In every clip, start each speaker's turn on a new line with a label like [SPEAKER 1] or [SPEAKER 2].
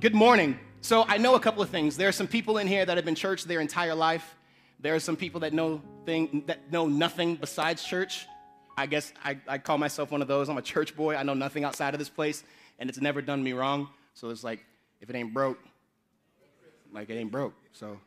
[SPEAKER 1] Good morning. So I know a couple of things. There are some people in here that have been church their entire life. There are some people that know thing that know nothing besides church. I guess I, I call myself one of those. I'm a church boy. I know nothing outside of this place, and it's never done me wrong. So it's like, if it ain't broke, like it ain't broke. So,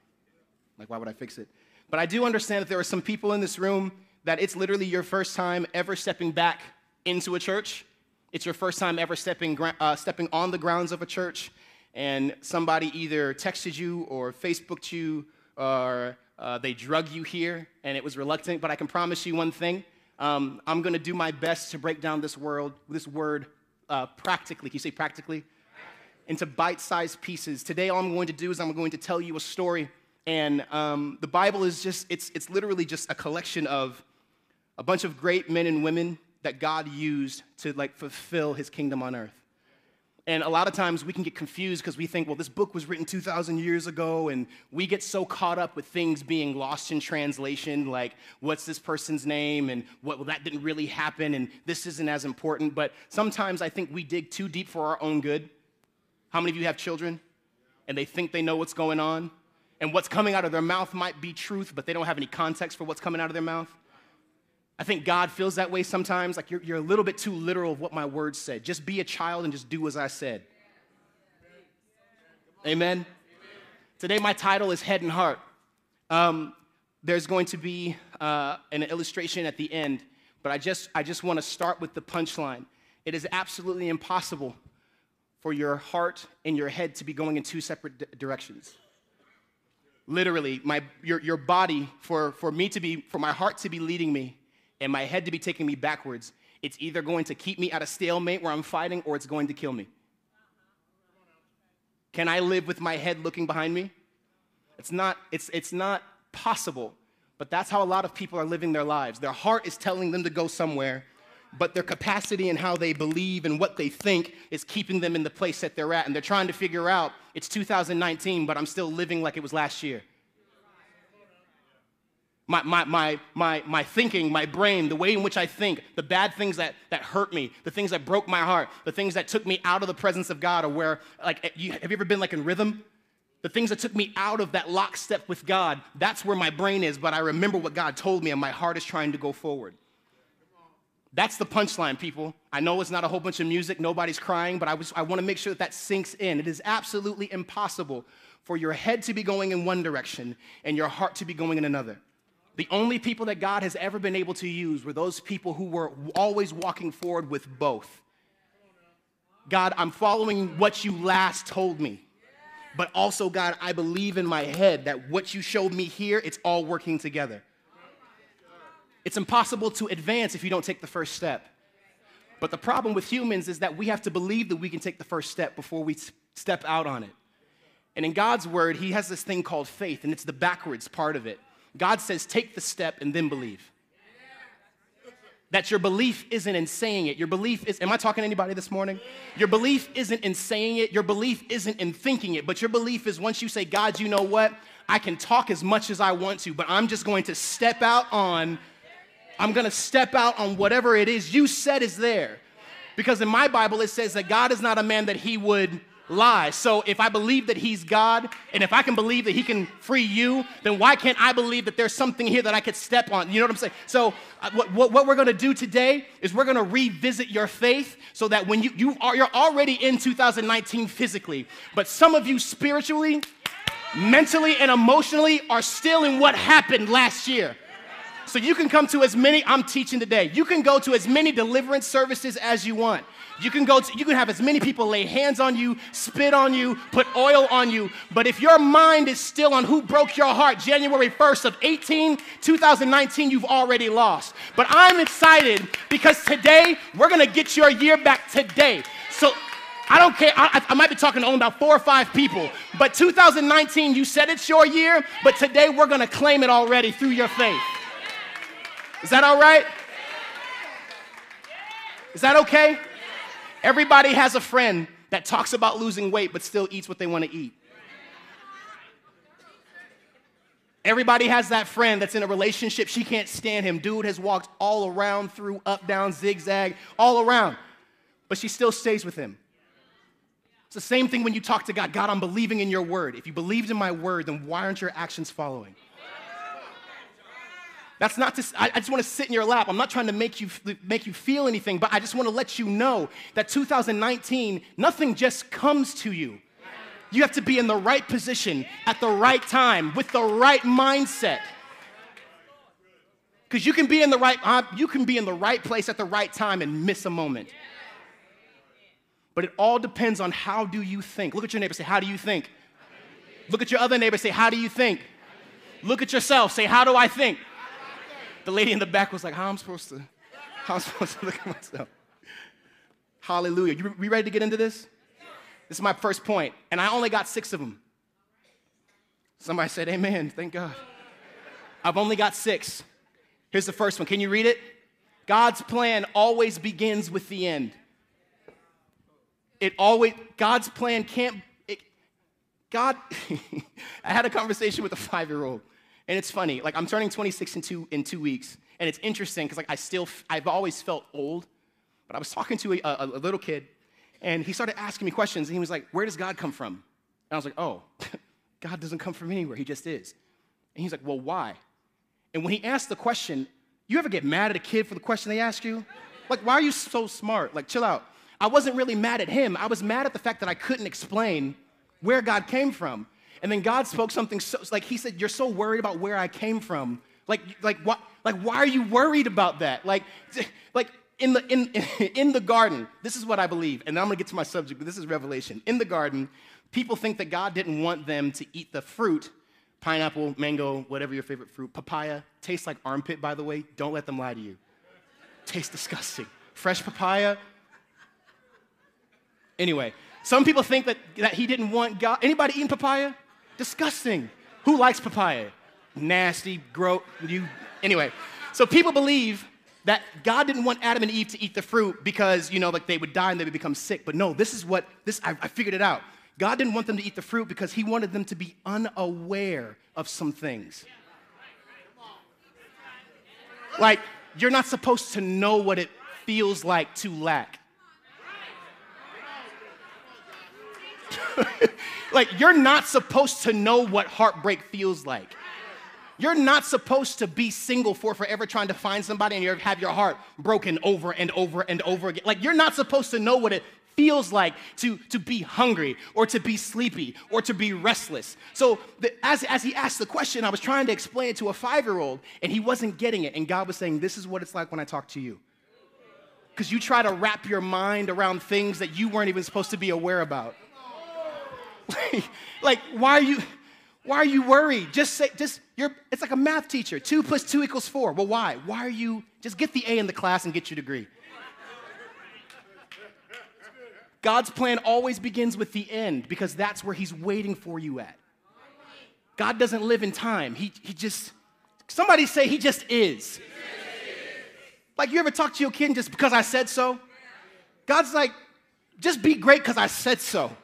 [SPEAKER 1] like, why would I fix it? But I do understand that there are some people in this room that it's literally your first time ever stepping back into a church. It's your first time ever stepping, uh, stepping on the grounds of a church and somebody either texted you or Facebooked you or uh, they drug you here and it was reluctant, but I can promise you one thing. Um, I'm going to do my best to break down this, world, this word uh, practically. Can you say practically? Into bite sized pieces. Today, all I'm going to do is I'm going to tell you a story. And um, the Bible is just, it's, it's literally just a collection of a bunch of great men and women that God used to like fulfill his kingdom on earth. And a lot of times we can get confused because we think, well, this book was written 2,000 years ago, and we get so caught up with things being lost in translation, like what's this person's name, and what, well, that didn't really happen, and this isn't as important. But sometimes I think we dig too deep for our own good. How many of you have children? And they think they know what's going on? And what's coming out of their mouth might be truth, but they don't have any context for what's coming out of their mouth? I think God feels that way sometimes, like you're, you're a little bit too literal of what my words said. Just be a child and just do as I said. Amen. Today, my title is Head and Heart. Um, there's going to be uh, an illustration at the end, but I just, I just want to start with the punchline. It is absolutely impossible for your heart and your head to be going in two separate d- directions. Literally, my, your, your body, for, for me to be, for my heart to be leading me, and my head to be taking me backwards, it's either going to keep me at a stalemate where I'm fighting or it's going to kill me. Can I live with my head looking behind me? It's not, it's, it's not possible, but that's how a lot of people are living their lives. Their heart is telling them to go somewhere, but their capacity and how they believe and what they think is keeping them in the place that they're at. And they're trying to figure out it's 2019, but I'm still living like it was last year my, my, my, my, my thinking, my brain, the way in which I think, the bad things that, that hurt me, the things that broke my heart, the things that took me out of the presence of God, or where, like, eh, you, have you ever been like in rhythm? The things that took me out of that lockstep with God, that's where my brain is, but I remember what God told me, and my heart is trying to go forward. That's the punchline, people. I know it's not a whole bunch of music, nobody's crying, but I, was, I want to make sure that that sinks in. It is absolutely impossible for your head to be going in one direction and your heart to be going in another. The only people that God has ever been able to use were those people who were always walking forward with both. God, I'm following what you last told me. But also, God, I believe in my head that what you showed me here, it's all working together. It's impossible to advance if you don't take the first step. But the problem with humans is that we have to believe that we can take the first step before we step out on it. And in God's word, He has this thing called faith, and it's the backwards part of it. God says, take the step and then believe. That your belief isn't in saying it. Your belief is, am I talking to anybody this morning? Your belief isn't in saying it. Your belief isn't in thinking it. But your belief is once you say, God, you know what? I can talk as much as I want to, but I'm just going to step out on, I'm going to step out on whatever it is you said is there. Because in my Bible, it says that God is not a man that he would lie. So if I believe that he's God and if I can believe that he can free you, then why can't I believe that there's something here that I could step on? You know what I'm saying? So uh, what, what, what, we're going to do today is we're going to revisit your faith so that when you, you are, you're already in 2019 physically, but some of you spiritually, mentally, and emotionally are still in what happened last year. So you can come to as many, I'm teaching today, you can go to as many deliverance services as you want. You can go to, you can have as many people lay hands on you, spit on you, put oil on you, but if your mind is still on who broke your heart January 1st of 18, 2019, you've already lost. But I'm excited because today we're going to get your year back today. So I don't care. I, I, might be talking to only about four or five people, but 2019, you said it's your year, but today we're going to claim it already through your faith. Is that all right? Is that okay? Everybody has a friend that talks about losing weight but still eats what they want to eat. Everybody has that friend that's in a relationship, she can't stand him. Dude has walked all around through up, down, zigzag, all around, but she still stays with him. It's the same thing when you talk to God God, I'm believing in your word. If you believed in my word, then why aren't your actions following? That's not to, I, just want to sit in your lap. I'm not trying to make you, make you feel anything, but I just want to let you know that 2019, nothing just comes to you. You have to be in the right position at the right time with the right mindset. Because you can be in the right, uh, you can be in the right place at the right time and miss a moment. But it all depends on how do you think. Look at your neighbor, say, how do you think? Look at your other neighbor, say, how do you think? Look at yourself, say, how do I think? The lady in the back was like, How am I supposed to, how am I supposed to look at myself? Hallelujah. You we ready to get into this? This is my first point, and I only got six of them. Somebody said, Amen. Thank God. I've only got six. Here's the first one. Can you read it? God's plan always begins with the end. It always, God's plan can't, it, God, I had a conversation with a five year old and it's funny, like I'm turning 26 in two, in two weeks, and it's interesting because like I still, I've always felt old, but I was talking to a, a, a little kid, and he started asking me questions, and he was like, where does God come from? And I was like, oh, God doesn't come from anywhere, he just is. And he's like, well, why? And when he asked the question, you ever get mad at a kid for the question they ask you? Like, why are you so smart? Like, chill out. I wasn't really mad at him. I was mad at the fact that I couldn't explain where God came from. And then God spoke something so, like He said, You're so worried about where I came from. Like, like, what, like why are you worried about that? Like, like in, the, in, in the garden, this is what I believe, and I'm gonna get to my subject, but this is Revelation. In the garden, people think that God didn't want them to eat the fruit pineapple, mango, whatever your favorite fruit, papaya, tastes like armpit, by the way. Don't let them lie to you. Tastes disgusting. Fresh papaya. Anyway, some people think that, that he didn't want God. Anybody eating papaya? Disgusting. Who likes papaya? Nasty, gross. You. Anyway, so people believe that God didn't want Adam and Eve to eat the fruit because you know, like they would die and they would become sick. But no, this is what this. I, I figured it out. God didn't want them to eat the fruit because He wanted them to be unaware of some things. Like you're not supposed to know what it feels like to lack. like, you're not supposed to know what heartbreak feels like. You're not supposed to be single for forever trying to find somebody and you have your heart broken over and over and over again. Like, you're not supposed to know what it feels like to, to be hungry or to be sleepy or to be restless. So, the, as, as he asked the question, I was trying to explain it to a five year old and he wasn't getting it. And God was saying, This is what it's like when I talk to you. Because you try to wrap your mind around things that you weren't even supposed to be aware about. like, why are you why are you worried? Just say, just you're it's like a math teacher. Two plus two equals four. Well, why? Why are you just get the A in the class and get your degree? God's plan always begins with the end because that's where He's waiting for you at. God doesn't live in time. He, he just, somebody say He just is. Like you ever talk to your kid just because I said so? God's like, just be great because I said so.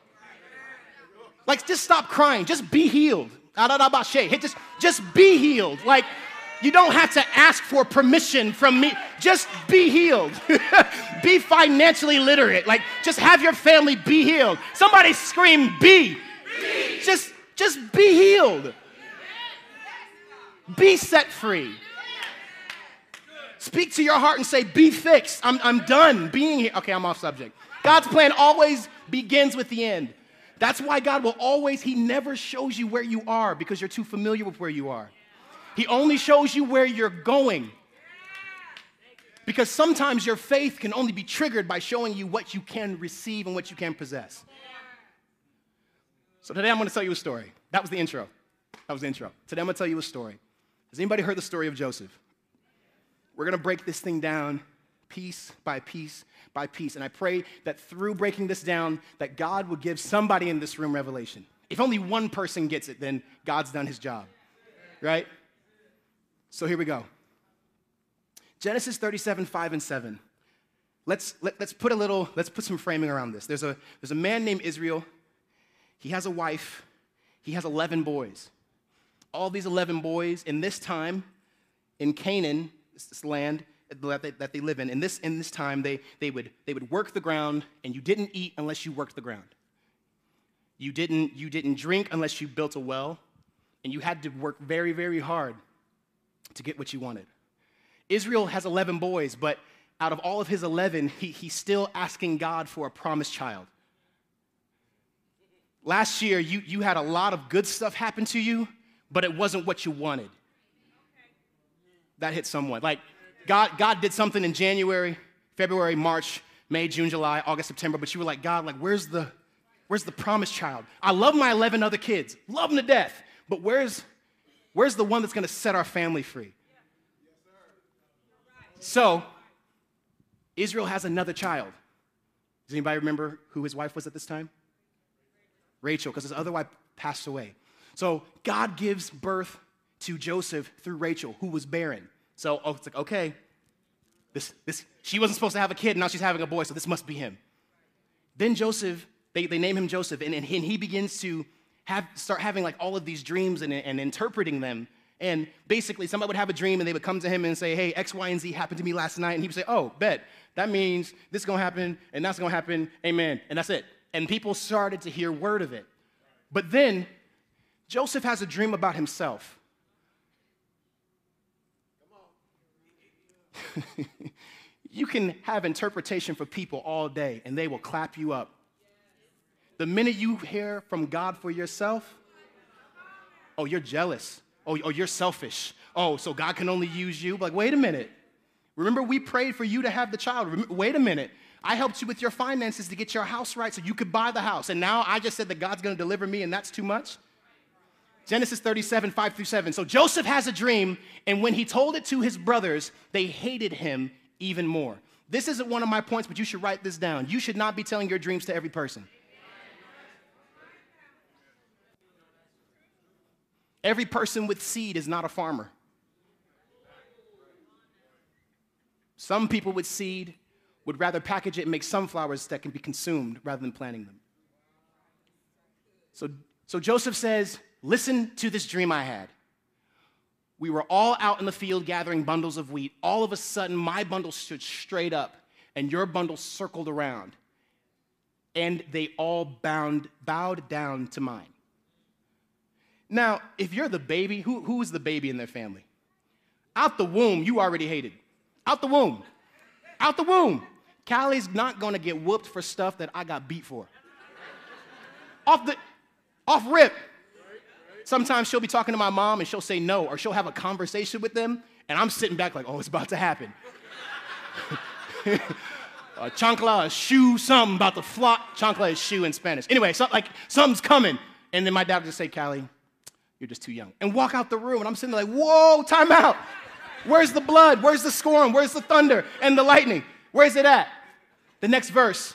[SPEAKER 1] Like, just stop crying. Just be healed. Just, just be healed. Like, you don't have to ask for permission from me. Just be healed. be financially literate. Like, just have your family be healed. Somebody scream, be. be. Just, just be healed. Be set free. Speak to your heart and say, be fixed. I'm, I'm done being here. Okay, I'm off subject. God's plan always begins with the end. That's why God will always, He never shows you where you are because you're too familiar with where you are. He only shows you where you're going. Because sometimes your faith can only be triggered by showing you what you can receive and what you can possess. So today I'm to tell you a story. That was the intro. That was the intro. Today I'm going to tell you a story. Has anybody heard the story of Joseph? We're to break this thing down piece by piece by piece. And I pray that through breaking this down, that God would give somebody in this room revelation. If only one person gets it, then God's done his job. Right? So here we go. Genesis 37, 5 and 7. Let's, let, us let us put a little, let's put some framing around this. There's a, there's a man named Israel. He has a wife. He has 11 boys. All these 11 boys in this time in Canaan, this land, that they, that they live in. In this, in this time, they, they, would, they would work the ground, and you didn't eat unless you worked the ground. You didn't, you didn't drink unless you built a well, and you had to work very, very hard to get what you wanted. Israel has 11 boys, but out of all of his 11, he, he's still asking God for a promised child. Last year, you, you had a lot of good stuff happen to you, but it wasn't what you wanted. That hit someone. Like, God, God did something in January, February, March, May, June, July, August, September, but you were like, God, like, where's the, where's the promised child? I love my 11 other kids, love them to death, but where's, where's the one that's gonna set our family free? So, Israel has another child. Does anybody remember who his wife was at this time? Rachel, because his other wife passed away. So God gives birth to Joseph through Rachel, who was barren. So oh, it's like, okay, this, this, she wasn't supposed to have a kid, and now she's having a boy, so this must be him. Then Joseph, they, they name him Joseph, and, and he begins to have, start having like all of these dreams and, and interpreting them. And basically, somebody would have a dream and they would come to him and say, Hey, X, Y, and Z happened to me last night. And he would say, Oh, bet. That means this is gonna happen and that's gonna happen. Amen. And that's it. And people started to hear word of it. But then Joseph has a dream about himself. you can have interpretation for people all day and they will clap you up. The minute you hear from God for yourself, oh, you're jealous. Oh, oh you're selfish. Oh, so God can only use you. Like, wait a minute. Remember, we prayed for you to have the child. Wait a minute. I helped you with your finances to get your house right so you could buy the house. And now I just said that God's going to deliver me, and that's too much? Genesis 37, 5 through 7. So Joseph has a dream, and when he told it to his brothers, they hated him even more. This isn't one of my points, but you should write this down. You should not be telling your dreams to every person. Every person with seed is not a farmer. Some people with seed would rather package it and make sunflowers that can be consumed rather than planting them. So, so Joseph says, Listen to this dream I had. We were all out in the field gathering bundles of wheat. All of a sudden, my bundle stood straight up, and your bundle circled around. And they all bound, bowed down to mine. Now, if you're the baby, who, who is the baby in their family? Out the womb, you already hated. Out the womb. Out the womb. Callie's not gonna get whooped for stuff that I got beat for. off the, off rip. Sometimes she'll be talking to my mom and she'll say no, or she'll have a conversation with them, and I'm sitting back like, oh, it's about to happen. a uh, chancla, a shoe, something about to flop. Chancla is shoe in Spanish. Anyway, so, like something's coming. And then my dad would just say, Callie, you're just too young. And walk out the room. And I'm sitting there like, whoa, time out. Where's the blood? Where's the storm? Where's the thunder and the lightning? Where's it at? The next verse.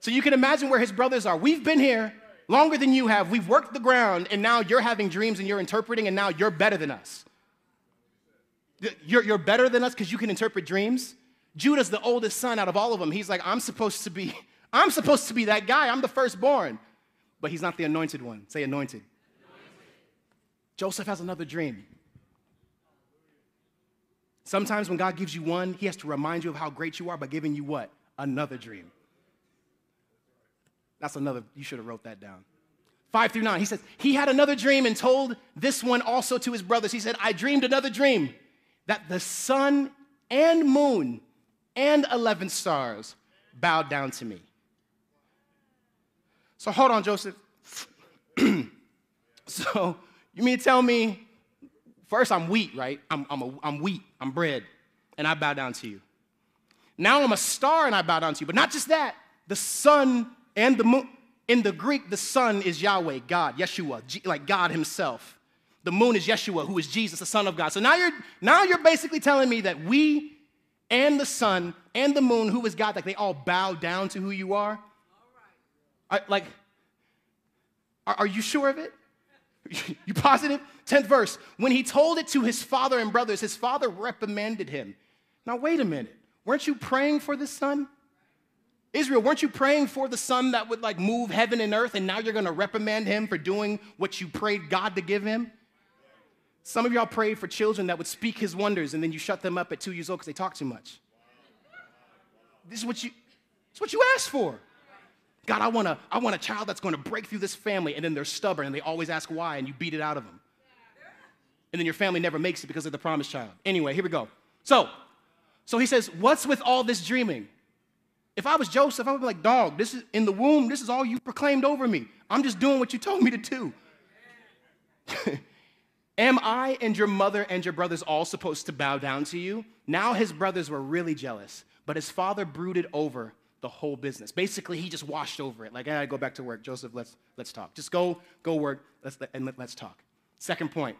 [SPEAKER 1] So you can imagine where his brothers are. We've been here longer than you have. We've worked the ground, and now you're having dreams and you're interpreting, and now you're better than us. You're, you're better than us because you can interpret dreams. Judah's the oldest son out of all of them. He's like, I'm supposed to be, I'm supposed to be that guy. I'm the firstborn. But he's not the anointed one. Say anointed. anointed. Joseph has another dream. Sometimes when God gives you one, he has to remind you of how great you are by giving you what? Another dream. That's another, you should have wrote that down. Five through nine, he says, he had another dream and told this one also to his brothers. He said, I dreamed another dream that the sun and moon and 11 stars bowed down to me. So hold on, Joseph. so you mean to tell me, first I'm wheat, right? I'm, I'm, a, I'm wheat, I'm bread, and I bow down to you. Now I'm a star and I bow down to you. But not just that, the sun and the moon. In the Greek, the sun is Yahweh, God, Yeshua, like God Himself. The moon is Yeshua, who is Jesus, the Son of God. So now you're now you're basically telling me that we and the sun and the moon, who is God, like they all bow down to who you are. Are, like, are, are you sure of it? you positive? 10th verse. When he told it to his father and brothers, his father reprimanded him. Now, wait a minute. Weren't you praying for the sun? Israel, weren't you praying for the son that would like move heaven and earth, and now you're gonna reprimand him for doing what you prayed God to give him? Some of y'all prayed for children that would speak his wonders, and then you shut them up at two years old because they talk too much. This is what you, this is what you asked for. God, I want, a, I want a child that's going to break through this family. And then they're stubborn and they always ask why, and you beat it out of them. And then your family never makes it because of the promised child. Anyway, here we go. So, so he says, What's with all this dreaming? If I was Joseph, I would be like, Dog, this is in the womb, this is all you proclaimed over me. I'm just doing what you told me to do. Am I and your mother and your brothers all supposed to bow down to you? Now his brothers were really jealous, but his father brooded over the whole business. Basically, he just washed over it. Like, I go back to work. Joseph, let's, let's talk. Just go, go work, let's, and let, let's talk. Second point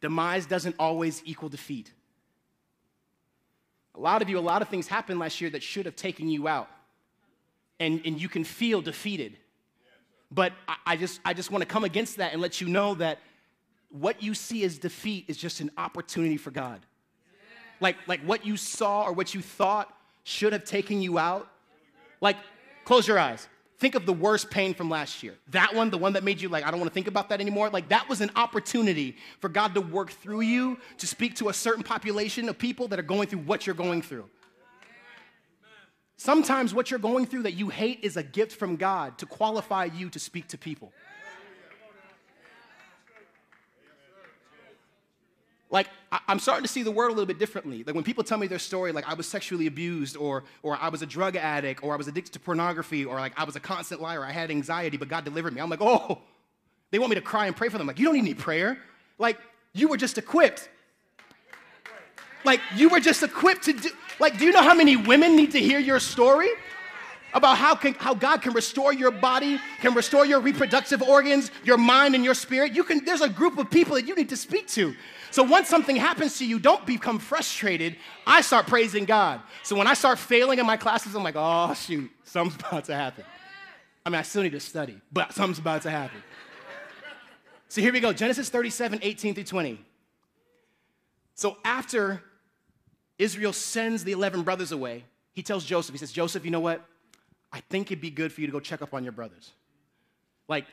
[SPEAKER 1] demise doesn't always equal defeat. A lot of you, a lot of things happened last year that should have taken you out, and, and you can feel defeated. But I, I just, I just want to come against that and let you know that what you see as defeat is just an opportunity for God. Like, like what you saw or what you thought should have taken you out. Like, close your eyes. Think of the worst pain from last year. That one, the one that made you like, I don't want to think about that anymore. Like, that was an opportunity for God to work through you to speak to a certain population of people that are going through what you're going through. Sometimes what you're going through that you hate is a gift from God to qualify you to speak to people. Like I, am starting to see the world a little bit differently. Like when people tell me their story, like I was sexually abused, or or I was a drug addict, or I was addicted to pornography, or like I was a constant liar, I had anxiety, but God delivered me. I'm like, oh, they want me to cry and pray for them. Like, you don't need any prayer. Like, you were just equipped. Like, you were just equipped to do, like, do you know how many women need to hear your story? About how, can, how God can restore your body, can restore your reproductive organs, your mind, and your spirit. You can, there's a group of people that you need to speak to. So once something happens to you, don't become frustrated. I start praising God. So when I start failing in my classes, I'm like, oh, shoot, something's about to happen. I mean, I still need to study, but something's about to happen. So here we go Genesis 37, 18 through 20. So after Israel sends the 11 brothers away, he tells Joseph, he says, Joseph, you know what? I think it'd be good for you to go check up on your brothers. Like,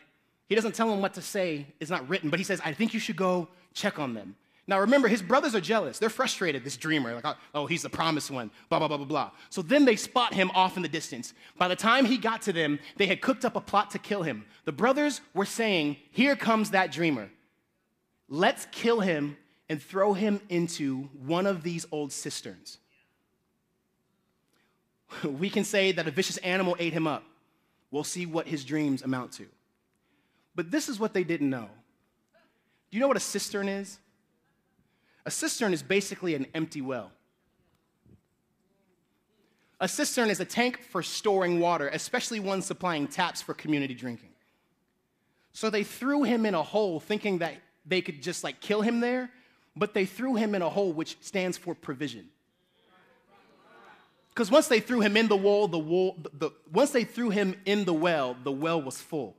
[SPEAKER 1] he doesn't tell them what to say, it's not written, but he says, I think you should go check on them. Now remember, his brothers are jealous. They're frustrated, this dreamer, like, oh, oh, he's the promised one, blah, blah, blah, blah, blah. So then they spot him off in the distance. By the time he got to them, they had cooked up a plot to kill him. The brothers were saying, Here comes that dreamer. Let's kill him and throw him into one of these old cisterns. we can say that a vicious animal ate him up. We'll see what his dreams amount to. But this is what they didn't know. Do you know what a cistern is? A cistern is basically an empty well. A cistern is a tank for storing water, especially one supplying taps for community drinking. So they threw him in a hole thinking that they could just like kill him there, but they threw him in a hole which stands for provision. Because once they threw him in the wall, the wall, the, once they threw him in the well, the well was full.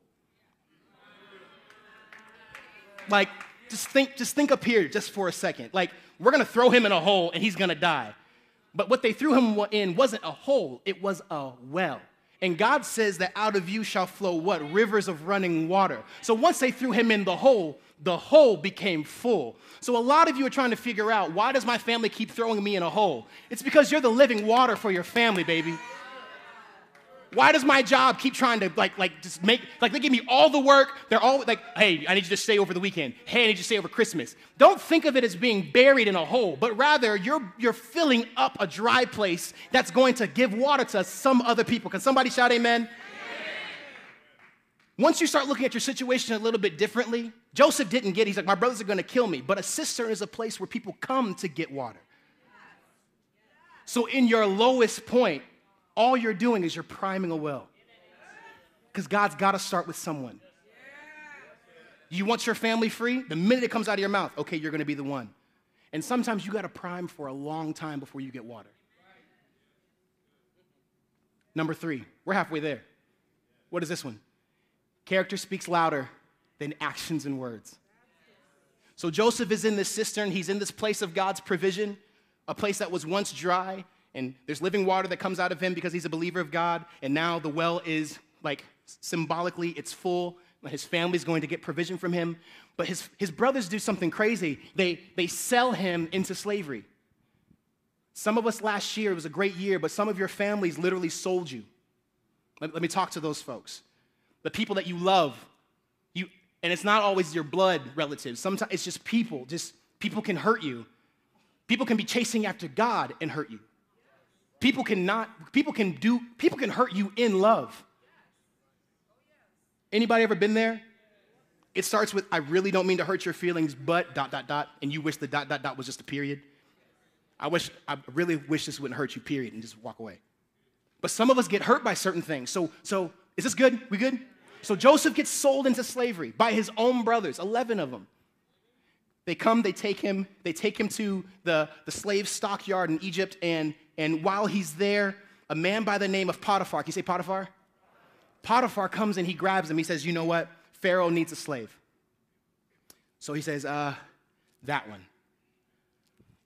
[SPEAKER 1] Like just think, just think up here just for a second. Like, we're gonna throw him in a hole and he's gonna die. But what they threw him in wasn't a hole, it was a well. And God says that out of you shall flow what? Rivers of running water. So once they threw him in the hole, the hole became full. So a lot of you are trying to figure out why does my family keep throwing me in a hole? It's because you're the living water for your family, baby. Why does my job keep trying to like like just make like they give me all the work? They're all like, hey, I need you to stay over the weekend. Hey, I need you to stay over Christmas. Don't think of it as being buried in a hole, but rather you're you're filling up a dry place that's going to give water to some other people. Can somebody shout amen? Once you start looking at your situation a little bit differently, Joseph didn't get, he's like, my brothers are gonna kill me. But a cistern is a place where people come to get water. So, in your lowest point, all you're doing is you're priming a well. Because God's got to start with someone. You want your family free? The minute it comes out of your mouth, okay, you're going to be the one. And sometimes you got to prime for a long time before you get water. Number three, we're halfway there. What is this one? Character speaks louder than actions and words. So Joseph is in this cistern, he's in this place of God's provision, a place that was once dry, and there's living water that comes out of him because he's a believer of God, and now the well is like symbolically it's full. His family's going to get provision from him. But his, his brothers do something crazy. They, they sell him into slavery. Some of us last year, it was a great year, but some of your families literally sold you. Let, let me talk to those folks. The people that you love. You, and it's not always your blood relatives. Sometimes it's just people. Just people can hurt you. People can be chasing after God and hurt you. People cannot, people can do, people can hurt you in love. Anybody ever been there? It starts with, I really don't mean to hurt your feelings, but dot, dot, dot, and you wish the dot, dot, dot was just a period. I wish, I really wish this wouldn't hurt you, period, and just walk away. But some of us get hurt by certain things. So, so is this good? We good? So Joseph gets sold into slavery by his own brothers, 11 of them. They come, they take him, they take him to the, the slave stockyard in Egypt, and, and while he's there, a man by the name of Potiphar, can you say Potiphar? Potiphar comes and he grabs him. He says, You know what? Pharaoh needs a slave. So he says, uh, that one.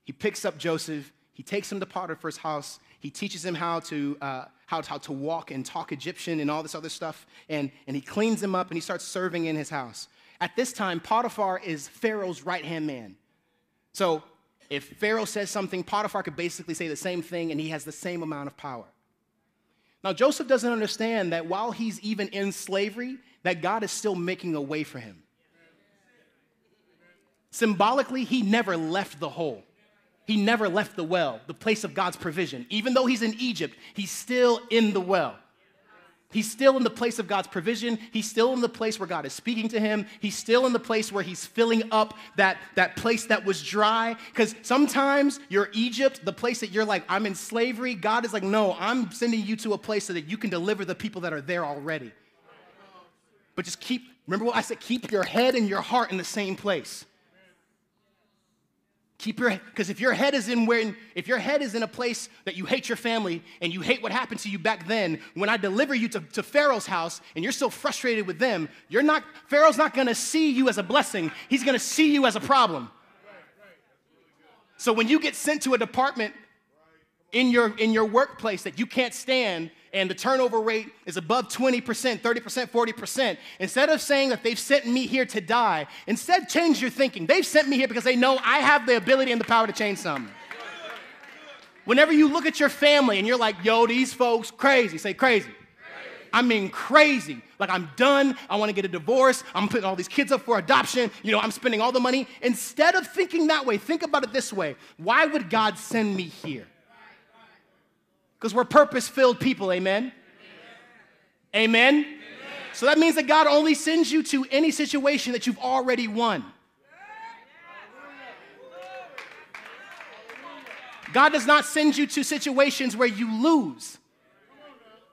[SPEAKER 1] He picks up Joseph, he takes him to Potiphar's house, he teaches him how to, uh, how, how to walk and talk Egyptian and all this other stuff, and, and he cleans him up and he starts serving in his house. At this time, Potiphar is Pharaoh's right hand man. So if Pharaoh says something, Potiphar could basically say the same thing and he has the same amount of power. Now, Joseph doesn't understand that while he's even in slavery, that God is still making a way for him. Symbolically, he never left the hole. He never left the well, the place of God's provision. Even though he's in Egypt, he's still in the well. He's still in the place of God's provision. He's still in the place where God is speaking to him. He's still in the place where he's filling up that, that place that was dry. Because sometimes you're Egypt, the place that you're like, I'm in slavery. God is like, no, I'm sending you to a place so that you can deliver the people that are there already. But just keep, remember what I said? Keep your head and your heart in the same place. Keep your because if your head is in where if your head is in a place that you hate your family and you hate what happened to you back then, when I deliver you to, to Pharaoh's house and you're so frustrated with them, you're not Pharaoh's not gonna see you as a blessing, he's gonna see you as a problem. So when you get sent to a department in your in your workplace that you can't stand and the turnover rate is above 20%, 30%, 40%, instead of saying that they've sent me here to die, instead change your thinking. They've sent me here because they know I have the ability and the power to change something. Whenever you look at your family and you're like, yo, these folks crazy, say crazy. I mean, crazy. Like, I'm done. I want to get a divorce. I'm putting all these kids up for adoption. You know, I'm spending all the money. Instead of thinking that way, think about it this way why would God send me here? Because we're purpose filled people, amen? Amen? amen? So that means that God only sends you to any situation that you've already won. God does not send you to situations where you lose.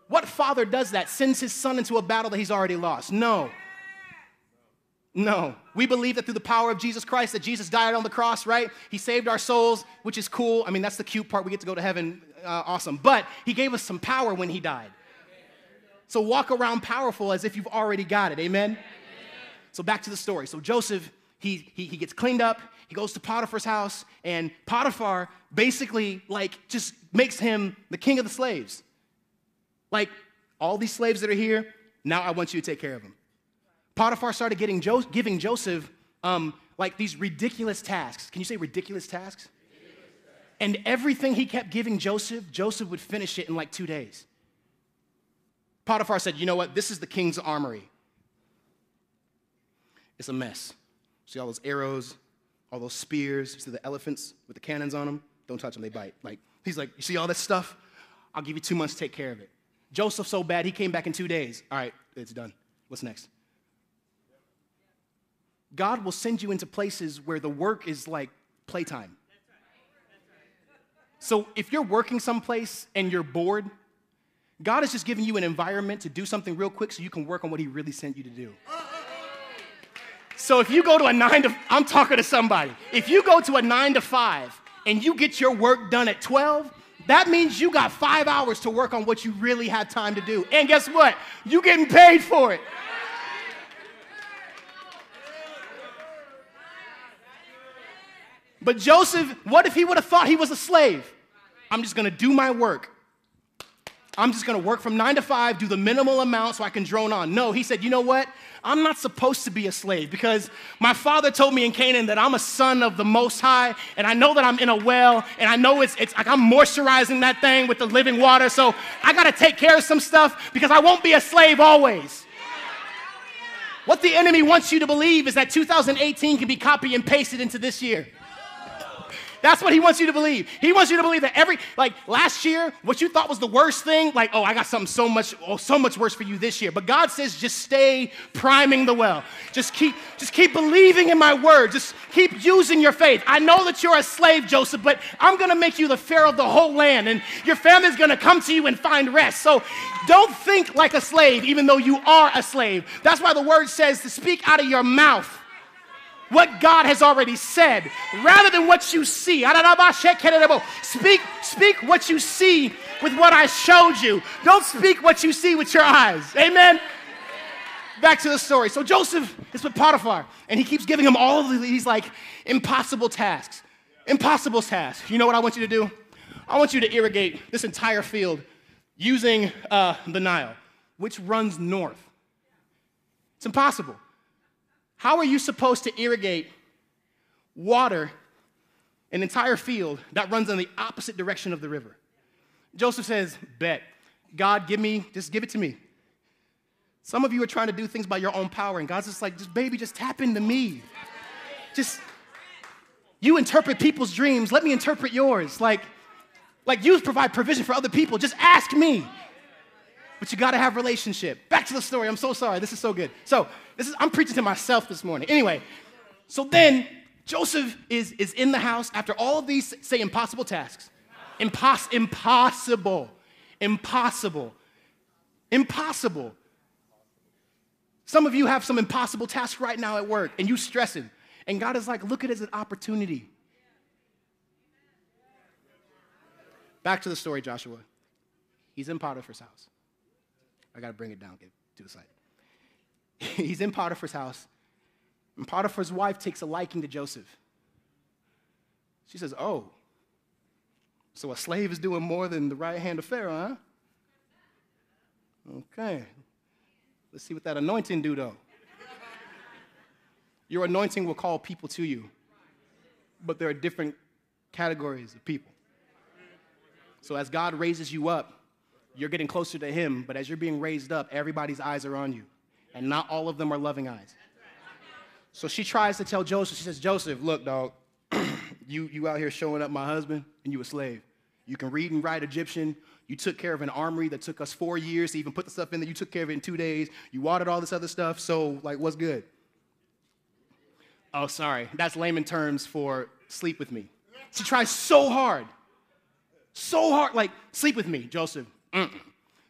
[SPEAKER 1] What father does that? Sends his son into a battle that he's already lost? No. No. We believe that through the power of Jesus Christ, that Jesus died on the cross, right? He saved our souls, which is cool. I mean, that's the cute part. We get to go to heaven. Uh, awesome. But he gave us some power when he died. So walk around powerful as if you've already got it. Amen? So back to the story. So Joseph, he, he, he gets cleaned up. He goes to Potiphar's house, and Potiphar basically, like, just makes him the king of the slaves. Like, all these slaves that are here, now I want you to take care of them. Potiphar started getting jo- giving Joseph um, like these ridiculous tasks. Can you say ridiculous tasks? And everything he kept giving Joseph, Joseph would finish it in like two days. Potiphar said, You know what? This is the king's armory. It's a mess. See all those arrows, all those spears, see the elephants with the cannons on them? Don't touch them, they bite. Like, he's like, You see all this stuff? I'll give you two months to take care of it. Joseph so bad, he came back in two days. All right, it's done. What's next? God will send you into places where the work is like playtime. So if you're working someplace and you're bored, God is just giving you an environment to do something real quick so you can work on what He really sent you to do. So if you go to a nine to, I'm talking to somebody. If you go to a nine to five and you get your work done at 12, that means you got five hours to work on what you really had time to do. And guess what? You getting paid for it. But Joseph, what if he would have thought he was a slave? I'm just gonna do my work. I'm just gonna work from nine to five, do the minimal amount so I can drone on. No, he said, you know what? I'm not supposed to be a slave because my father told me in Canaan that I'm a son of the Most High, and I know that I'm in a well, and I know it's, it's like I'm moisturizing that thing with the living water, so I gotta take care of some stuff because I won't be a slave always. What the enemy wants you to believe is that 2018 can be copy and pasted into this year. That's what he wants you to believe. He wants you to believe that every, like last year, what you thought was the worst thing, like, oh, I got something so much, oh, so much worse for you this year. But God says, just stay priming the well. Just keep, just keep believing in my word. Just keep using your faith. I know that you're a slave, Joseph, but I'm gonna make you the Pharaoh of the whole land, and your family's gonna come to you and find rest. So don't think like a slave, even though you are a slave. That's why the word says to speak out of your mouth what God has already said rather than what you see. Speak, speak what you see with what I showed you. Don't speak what you see with your eyes. Amen. Back to the story. So Joseph is with Potiphar, and he keeps giving him all these like impossible tasks. Impossible tasks. You know what I want you to do? I want you to irrigate this entire field using uh, the Nile, which runs north. It's impossible. How are you supposed to irrigate water an entire field that runs in the opposite direction of the river? Joseph says, Bet. God, give me, just give it to me. Some of you are trying to do things by your own power, and God's just like, just baby, just tap into me. Just, you interpret people's dreams, let me interpret yours. Like, like you provide provision for other people, just ask me. But you gotta have relationship. Back to the story. I'm so sorry. This is so good. So this is, I'm preaching to myself this morning. Anyway, so then Joseph is, is in the house after all of these, say, impossible tasks. Impos- impossible. Impossible. Impossible. Some of you have some impossible tasks right now at work and you stressing. And God is like, look at it as an opportunity. Back to the story, Joshua. He's in Potiphar's house. I got to bring it down, get to the side. he's in Potiphar's house, and Potiphar's wife takes a liking to Joseph. She says, Oh, so a slave is doing more than the right hand of Pharaoh, huh? Okay. Let's see what that anointing do though. Your anointing will call people to you, but there are different categories of people. So as God raises you up, you're getting closer to Him, but as you're being raised up, everybody's eyes are on you and not all of them are loving eyes. So she tries to tell Joseph, she says, Joseph, look, dog, you, you out here showing up my husband and you a slave. You can read and write Egyptian. You took care of an armory that took us four years to even put the stuff in there. You took care of it in two days. You watered all this other stuff. So, like, what's good? Oh, sorry. That's layman terms for sleep with me. She tries so hard. So hard. Like, sleep with me, Joseph. Mm-mm.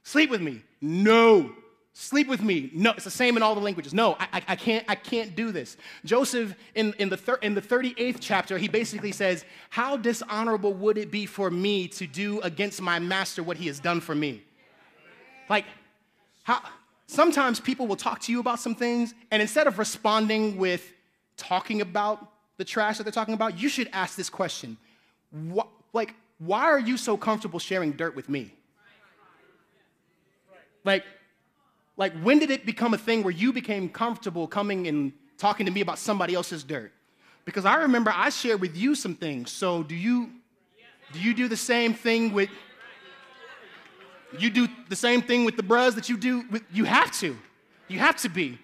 [SPEAKER 1] Sleep with me. No. Sleep with me. No, it's the same in all the languages. No, I, I, I can't, I can't do this. Joseph, in, in, the thir- in the 38th chapter, he basically says, How dishonorable would it be for me to do against my master what he has done for me? Like, how, sometimes people will talk to you about some things, and instead of responding with talking about the trash that they're talking about, you should ask this question What, Like, why are you so comfortable sharing dirt with me? Like, like, when did it become a thing where you became comfortable coming and talking to me about somebody else's dirt? Because I remember I shared with you some things. So do you do you do the same thing with you do the same thing with the bros that you do with you have to. You have to be.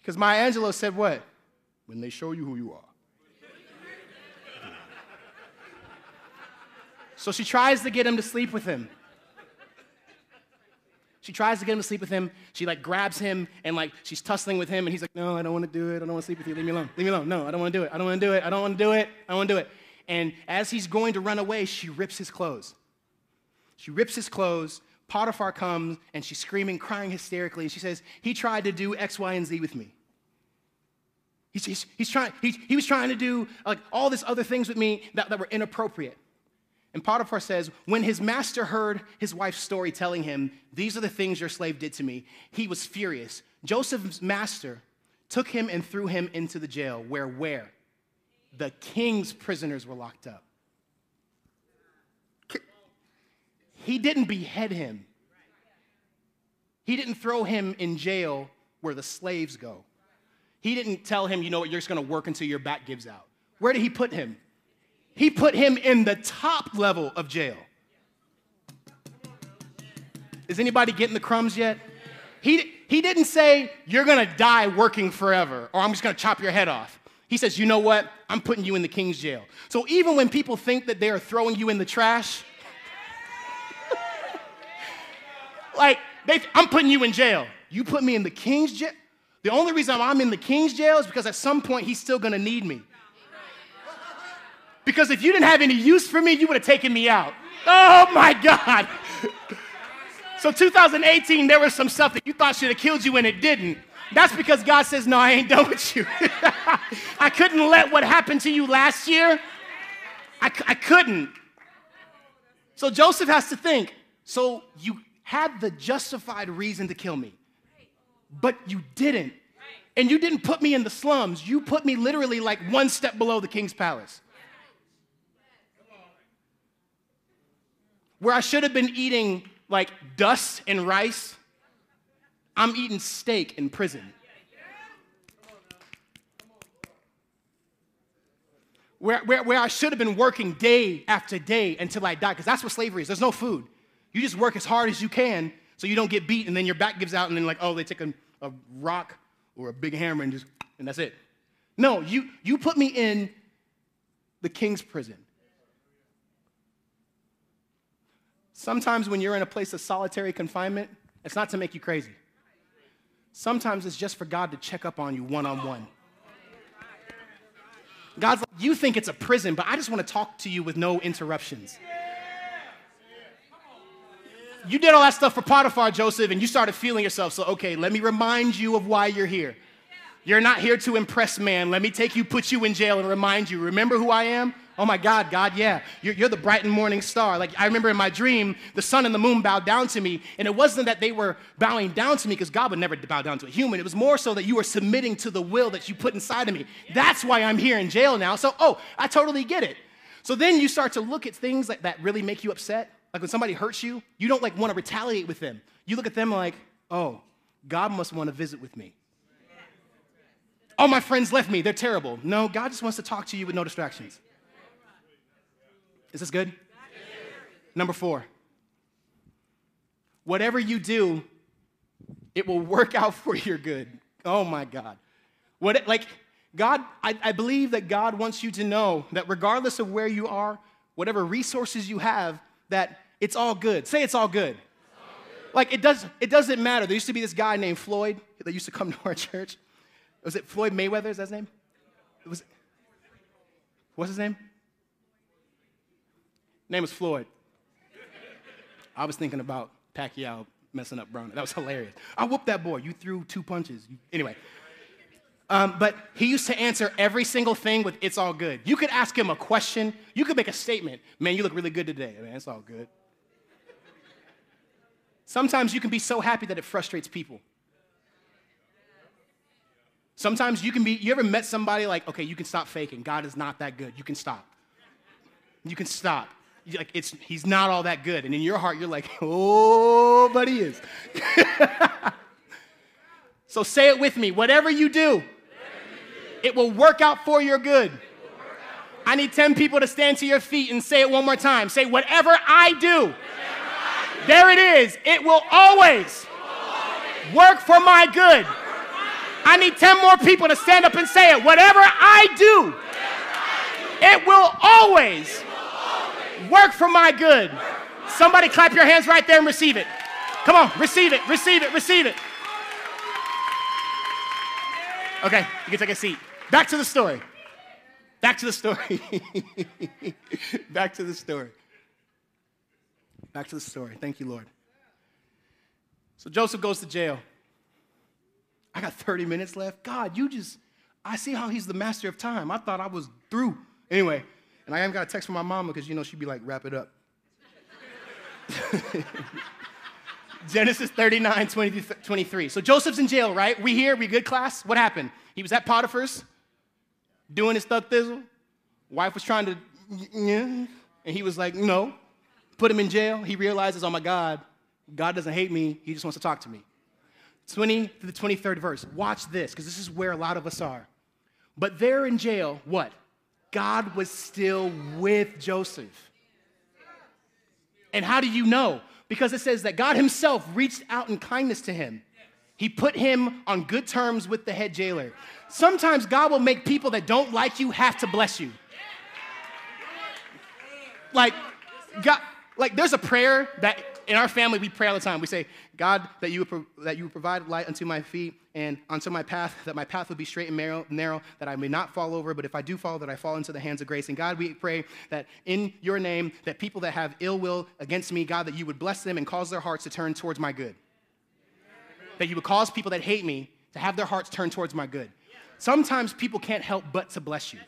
[SPEAKER 1] Because Maya Angelou said what? When they show you who you are. So she tries to get him to sleep with him. She tries to get him to sleep with him. She like grabs him and like she's tussling with him, and he's like, "No, I don't want to do it. I don't want to sleep with you. Leave me alone. Leave me alone. No, I don't want to do it. I don't want to do it. I don't want to do it. I don't want to do it." And as he's going to run away, she rips his clothes. She rips his clothes. Potiphar comes and she's screaming, crying hysterically, and she says, "He tried to do X, Y, and Z with me." He's, he's, he's trying, he, he was trying to do like all these other things with me that, that were inappropriate. And Potiphar says, when his master heard his wife's story telling him, These are the things your slave did to me, he was furious. Joseph's master took him and threw him into the jail, where where? The king's prisoners were locked up. he didn't behead him. He didn't throw him in jail where the slaves go. He didn't tell him, you know what, you're just gonna work until your back gives out. Where did he put him? He put him in the top level of jail. Is anybody getting the crumbs yet? He, he didn't say, You're gonna die working forever, or I'm just gonna chop your head off. He says, You know what? I'm putting you in the king's jail. So even when people think that they are throwing you in the trash, like, they, I'm putting you in jail. You put me in the king's jail? The only reason I'm in the king's jail is because at some point he's still gonna need me. Because if you didn't have any use for me, you would have taken me out. Oh my God. So 2018, there was some stuff that you thought should have killed you and it didn't. That's because God says, No, I ain't done with you. I couldn't let what happened to you last year, I, I couldn't. So Joseph has to think, so you had the justified reason to kill me, but you didn't. And you didn't put me in the slums. You put me literally like one step below the king's palace. Where I should have been eating like dust and rice, I'm eating steak in prison. Where, where, where I should have been working day after day until I die, because that's what slavery is. There's no food. You just work as hard as you can so you don't get beat, and then your back gives out, and then, like, oh, they take a, a rock or a big hammer and just, and that's it. No, you, you put me in the king's prison. Sometimes when you're in a place of solitary confinement, it's not to make you crazy. Sometimes it's just for God to check up on you one on one. God's like, you think it's a prison, but I just want to talk to you with no interruptions. You did all that stuff for Potiphar, Joseph, and you started feeling yourself. So, okay, let me remind you of why you're here. You're not here to impress man. Let me take you, put you in jail, and remind you. Remember who I am? Oh my God, God, yeah. You're, you're, the bright and morning star. Like I remember in my dream, the sun and the moon bowed down to me. And it wasn't that they were bowing down to me because God would never bow down to a human. It was more so that you were submitting to the will that you put inside of me. That's why I'm here in jail now. So, oh, I totally get it. So then you start to look at things that, that really make you upset. Like when somebody hurts you, you don't like want to retaliate with them. You look at them like, oh, God must want to visit with me. Oh, my friends left me. They're terrible. No, God just wants to talk to you with no distractions. Is this good? Number four. Whatever you do, it will work out for your good. Oh my God. What, like, God, I, I believe that God wants you to know that regardless of where you are, whatever resources you have, that it's all good. Say it's all good. Like it does, it doesn't matter. There used to be this guy named Floyd that used to come to our church. Was it Floyd Mayweather? Is that his name? It was. What's his name? Name is Floyd. I was thinking about Pacquiao messing up Broner. That was hilarious. I whooped that boy. You threw two punches. Anyway. Um, but he used to answer every single thing with, it's all good. You could ask him a question. You could make a statement. Man, you look really good today. Man, it's all good. Sometimes you can be so happy that it frustrates people. Sometimes you can be, you ever met somebody like, okay, you can stop faking. God is not that good. You can stop. You can stop like it's he's not all that good. And in your heart, you're like, oh, but he is. so say it with me. Whatever you do, it will work out for your good. I need 10 people to stand to your feet and say it one more time. Say, whatever I do, there it is. It will always work for my good. I need 10 more people to stand up and say it. Whatever I do, it will always Work for my good. Somebody clap your hands right there and receive it. Come on, receive it, receive it, receive it. Okay, you can take a seat. Back to the story. Back to the story. Back to the story. Back to the story. Thank you, Lord. So Joseph goes to jail. I got 30 minutes left. God, you just, I see how he's the master of time. I thought I was through. Anyway, and I even got a text from my mama because, you know, she'd be like, wrap it up. Genesis 39, 20, 23. So Joseph's in jail, right? We here, we good class? What happened? He was at Potiphar's doing his thug thizzle. Wife was trying to, yeah, and he was like, no. put him in jail. He realizes, oh my God, God doesn't hate me. He just wants to talk to me. 20 to the 23rd verse. Watch this, because this is where a lot of us are. But there in jail, what? God was still with Joseph. And how do you know? Because it says that God Himself reached out in kindness to him. He put him on good terms with the head jailer. Sometimes God will make people that don't like you have to bless you. Like, God, like there's a prayer that in our family we pray all the time. We say, God, that you would, that you would provide light unto my feet and unto my path, that my path would be straight and narrow, narrow, that I may not fall over, but if I do fall, that I fall into the hands of grace. And God, we pray that in your name, that people that have ill will against me, God, that you would bless them and cause their hearts to turn towards my good. That you would cause people that hate me to have their hearts turn towards my good. Sometimes people can't help but to bless you.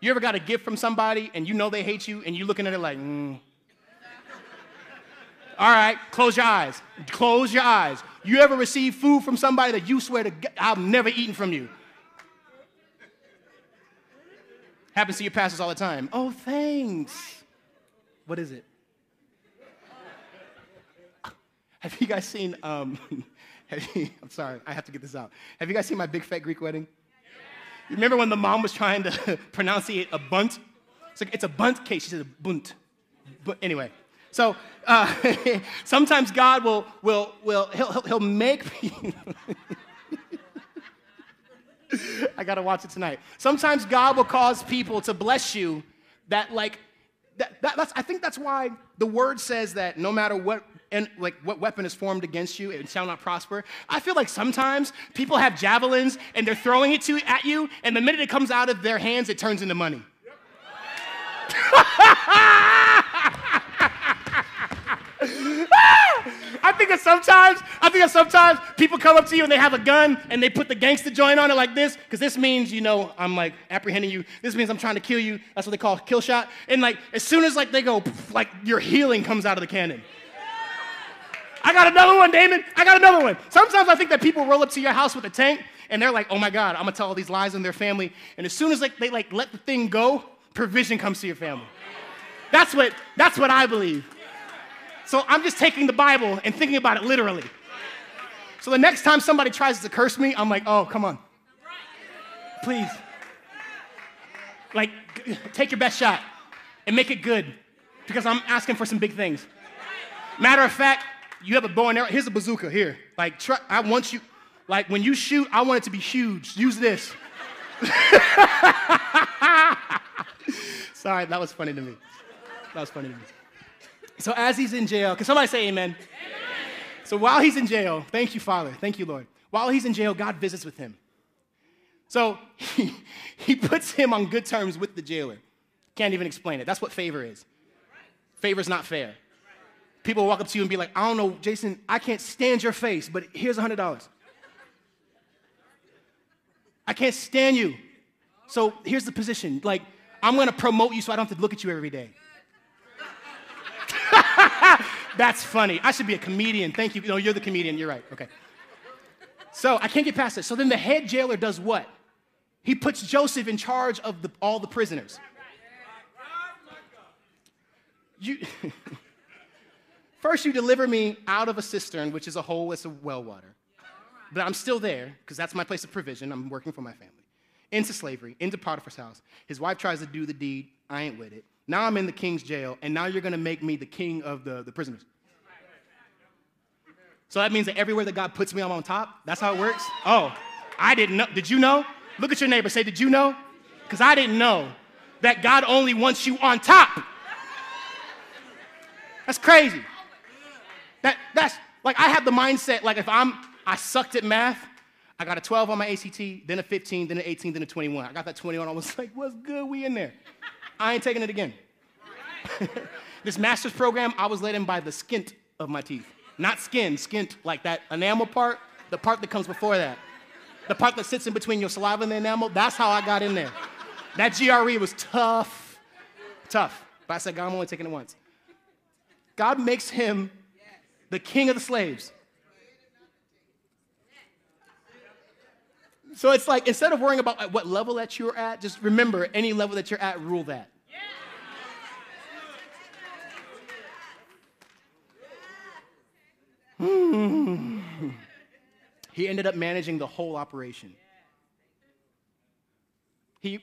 [SPEAKER 1] You ever got a gift from somebody and you know they hate you and you're looking at it like, mm. All right, close your eyes. Close your eyes. You ever receive food from somebody that you swear to God, I've never eaten from you? Happens to your pastors all the time. Oh, thanks. What is it? Have you guys seen, um, you, I'm sorry, I have to get this out. Have you guys seen my big fat Greek wedding? You remember when the mom was trying to pronunciate a bunt? It's like, it's a bunt cake. She said a bunt. But anyway, so uh, sometimes God will, will, will he'll, he'll, make I gotta watch it tonight. Sometimes God will cause people to bless you that like that, that, that's I think that's why the word says that no matter what and like what weapon is formed against you, it shall not prosper. I feel like sometimes people have javelins and they're throwing it to at you, and the minute it comes out of their hands, it turns into money. I think that sometimes, I think that sometimes people come up to you and they have a gun and they put the gangster joint on it like this, because this means, you know, I'm like apprehending you. This means I'm trying to kill you. That's what they call kill shot. And like as soon as like they go, like your healing comes out of the cannon. I got another one, Damon. I got another one. Sometimes I think that people roll up to your house with a tank and they're like, oh my God, I'm gonna tell all these lies in their family. And as soon as like they like let the thing go, provision comes to your family. That's what that's what I believe. So I'm just taking the Bible and thinking about it literally. So the next time somebody tries to curse me, I'm like, oh, come on. Please. Like, take your best shot and make it good because I'm asking for some big things. Matter of fact, you have a bow and arrow. Here's a bazooka here. Like, I want you, like, when you shoot, I want it to be huge. Use this. Sorry, that was funny to me. That was funny to me. So as he's in jail, can somebody say amen? amen? So while he's in jail, thank you, Father. Thank you, Lord. While he's in jail, God visits with him. So he, he puts him on good terms with the jailer. Can't even explain it. That's what favor is. Favor's not fair. People walk up to you and be like, I don't know, Jason, I can't stand your face, but here's a $100. I can't stand you. So here's the position. Like, I'm gonna promote you so I don't have to look at you every day. That's funny. I should be a comedian. Thank you. No, you're the comedian. You're right. Okay. So I can't get past it. So then the head jailer does what? He puts Joseph in charge of the, all the prisoners. You, first, you deliver me out of a cistern, which is a hole, it's a well water. But I'm still there because that's my place of provision. I'm working for my family. Into slavery, into Potiphar's house. His wife tries to do the deed. I ain't with it. Now I'm in the king's jail, and now you're going to make me the king of the, the prisoners. So that means that everywhere that God puts me, I'm on top? That's how it works? Oh, I didn't know. Did you know? Look at your neighbor. Say, Did you know? Because I didn't know that God only wants you on top. That's crazy. That, that's like I have the mindset, like if I'm, I sucked at math, I got a 12 on my ACT, then a 15, then an 18, then a 21. I got that 21, I was like, what's good? We in there. I ain't taking it again. this master's program, I was let in by the skint of my teeth. Not skin, skint, like that enamel part, the part that comes before that. The part that sits in between your saliva and the enamel, that's how I got in there. That GRE was tough, tough. But I said, God, I'm only taking it once. God makes him the king of the slaves. So it's like instead of worrying about what level that you're at, just remember any level that you're at, rule that. Yeah. He ended up managing the whole operation. He,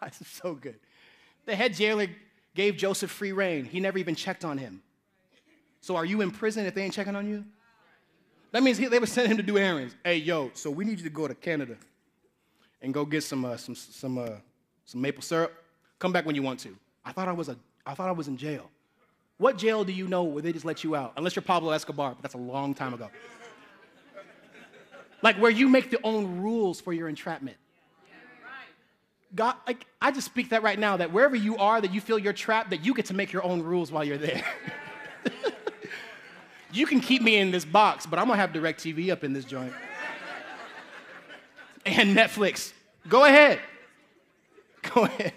[SPEAKER 1] God, this is so good. The head jailer gave Joseph free reign. He never even checked on him. So are you in prison if they ain't checking on you? That means he, they would send him to do errands. Hey, yo, so we need you to go to Canada and go get some, uh, some, some, uh, some maple syrup. Come back when you want to. I thought I was a, I thought I was in jail. What jail do you know where they just let you out? Unless you're Pablo Escobar, but that's a long time ago. like where you make the own rules for your entrapment. God, like, I just speak that right now that wherever you are, that you feel you're trapped, that you get to make your own rules while you're there. you can keep me in this box, but I'm gonna have DirecTV up in this joint. and Netflix. Go ahead. Go ahead.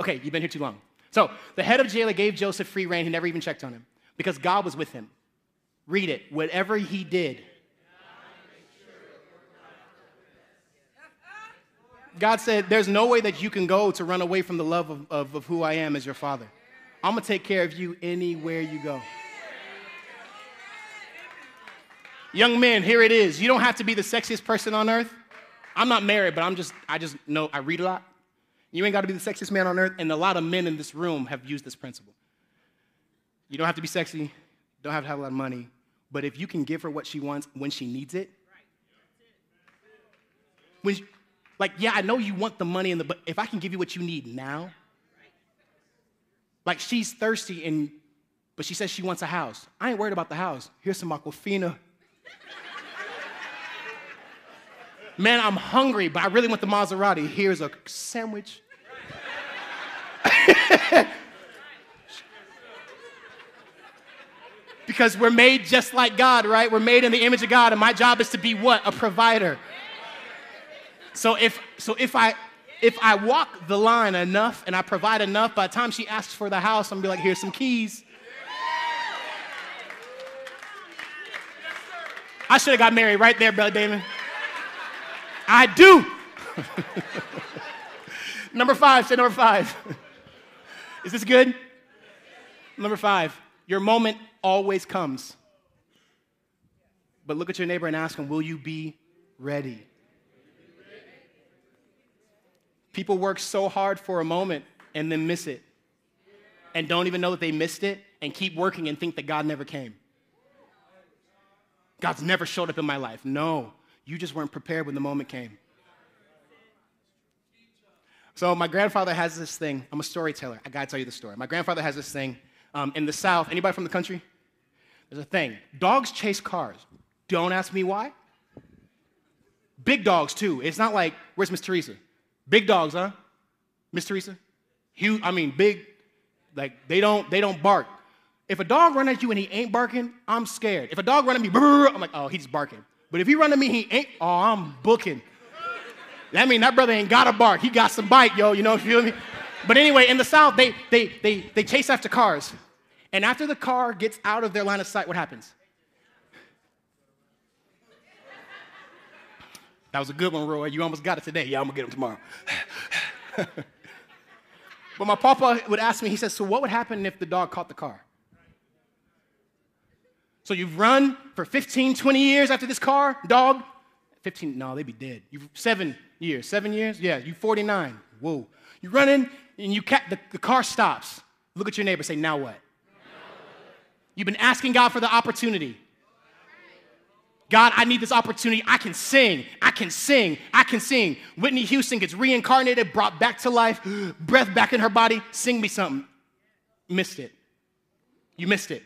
[SPEAKER 1] Okay, you've been here too long. So the head of jailer gave Joseph free reign. He never even checked on him because God was with him. Read it. Whatever he did, God said, There's no way that you can go to run away from the love of, of, of who I am as your father. I'm gonna take care of you anywhere you go. Young men, here it is. You don't have to be the sexiest person on earth. I'm not married, but I'm just, I just know, I read a lot. You ain't got to be the sexiest man on earth, and a lot of men in this room have used this principle. You don't have to be sexy, don't have to have a lot of money, but if you can give her what she wants when she needs it, when, she, like, yeah, I know you want the money, and the, but if I can give you what you need now, like she's thirsty and, but she says she wants a house. I ain't worried about the house. Here's some Aquafina. Man, I'm hungry, but I really want the Maserati. Here's a sandwich. because we're made just like God, right? We're made in the image of God, and my job is to be what? A provider. So if so if I if I walk the line enough and I provide enough, by the time she asks for the house, I'm gonna be like, here's some keys. I should have got married right there, Brother Damon. I do. number five, say number five. Is this good? Number five, your moment always comes. But look at your neighbor and ask him, Will you be ready? People work so hard for a moment and then miss it, and don't even know that they missed it, and keep working and think that God never came. God's never showed up in my life. No, you just weren't prepared when the moment came. So my grandfather has this thing. I'm a storyteller. I gotta tell you the story. My grandfather has this thing um, in the South. Anybody from the country? There's a thing. Dogs chase cars. Don't ask me why. Big dogs too. It's not like where's Miss Teresa? Big dogs, huh? Miss Teresa? Huge. I mean, big. Like they don't they don't bark. If a dog run at you and he ain't barking, I'm scared. If a dog run at me, I'm like, oh, he's barking. But if he run at me, he ain't. Oh, I'm booking. That mean that brother ain't got a bark. He got some bite, yo. You know, feel me? But anyway, in the South, they, they, they, they chase after cars. And after the car gets out of their line of sight, what happens? That was a good one, Roy. You almost got it today. Yeah, I'm gonna get him tomorrow. but my papa would ask me, he says, So what would happen if the dog caught the car? So you've run for 15, 20 years after this car, dog. 15, no, they'd be dead. You've seven years, seven years? Yeah, you 49. Whoa. You're running and you ca- the, the car stops. Look at your neighbor, say, now what? You've been asking God for the opportunity. God, I need this opportunity. I can sing. I can sing. I can sing. Whitney Houston gets reincarnated, brought back to life, breath back in her body. Sing me something. Missed it. You missed it.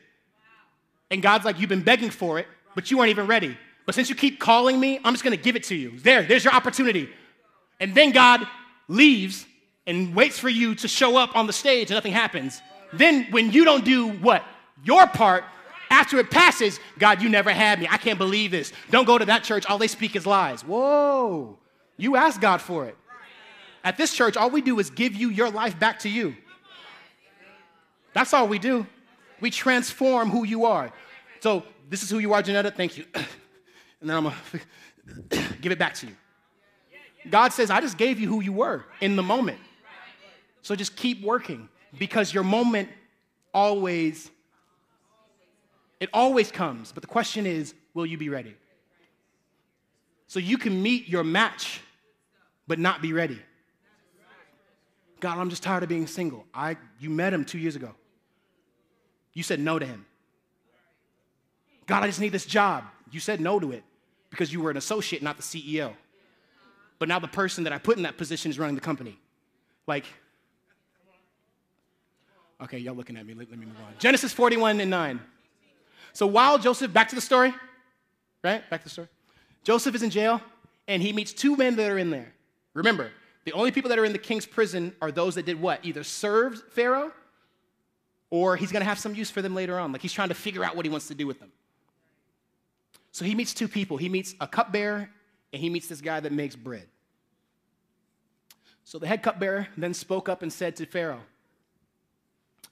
[SPEAKER 1] And God's like, You've been begging for it, but you weren't even ready. But since you keep calling me, I'm just gonna give it to you. There, there's your opportunity. And then God leaves and waits for you to show up on the stage and nothing happens. Then, when you don't do what? Your part, after it passes, God, you never had me. I can't believe this. Don't go to that church. All they speak is lies. Whoa. You asked God for it. At this church, all we do is give you your life back to you. That's all we do. We transform who you are. So this is who you are, Janetta. Thank you. and then I'm going to give it back to you. God says, I just gave you who you were in the moment. So just keep working because your moment always It always comes, but the question is, will you be ready? So you can meet your match, but not be ready. God, I'm just tired of being single. I, you met him two years ago. You said no to him. God, I just need this job. You said no to it because you were an associate, not the CEO. But now the person that I put in that position is running the company. Like, okay, y'all looking at me. Let, let me move on. Genesis 41 and 9. So while Joseph, back to the story, right? Back to the story. Joseph is in jail and he meets two men that are in there. Remember, the only people that are in the king's prison are those that did what? Either served Pharaoh or he's going to have some use for them later on. Like he's trying to figure out what he wants to do with them. So he meets two people. He meets a cupbearer and he meets this guy that makes bread. So the head cupbearer then spoke up and said to Pharaoh,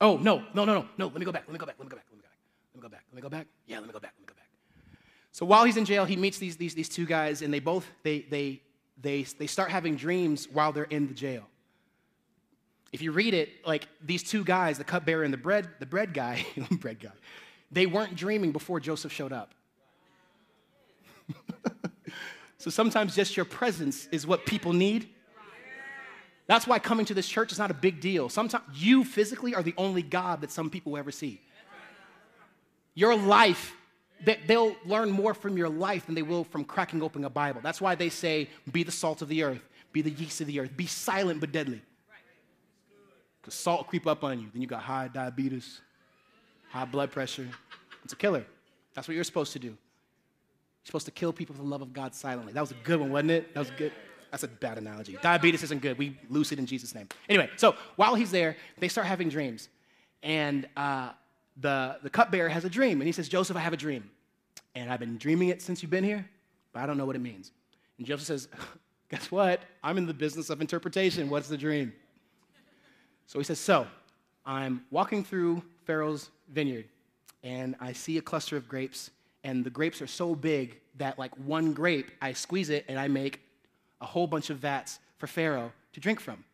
[SPEAKER 1] Oh, no, no, no, no, no, let me go back, let me go back, let me go back, let me go back, let me go back, let me go back. Yeah, let me go back, let me go back. So while he's in jail, he meets these, these, these two guys, and they both, they, they, they, they start having dreams while they're in the jail. If you read it, like these two guys, the cupbearer and the bread, the bread guy, bread guy, they weren't dreaming before Joseph showed up. so sometimes just your presence is what people need. That's why coming to this church is not a big deal. Sometimes you physically are the only God that some people will ever see. Your life, they'll learn more from your life than they will from cracking open a Bible. That's why they say, be the salt of the earth, be the yeast of the earth, be silent but deadly. Because salt creep up on you. Then you got high diabetes, high blood pressure. It's a killer. That's what you're supposed to do. You're supposed to kill people for the love of God silently. That was a good one, wasn't it? That was good. That's a bad analogy. Diabetes isn't good. We lose it in Jesus' name. Anyway, so while he's there, they start having dreams. And uh, the, the cupbearer has a dream. And he says, Joseph, I have a dream. And I've been dreaming it since you've been here, but I don't know what it means. And Joseph says, Guess what? I'm in the business of interpretation. What's the dream? So he says, So I'm walking through Pharaoh's vineyard, and I see a cluster of grapes, and the grapes are so big that, like one grape, I squeeze it and I make a whole bunch of vats for Pharaoh to drink from.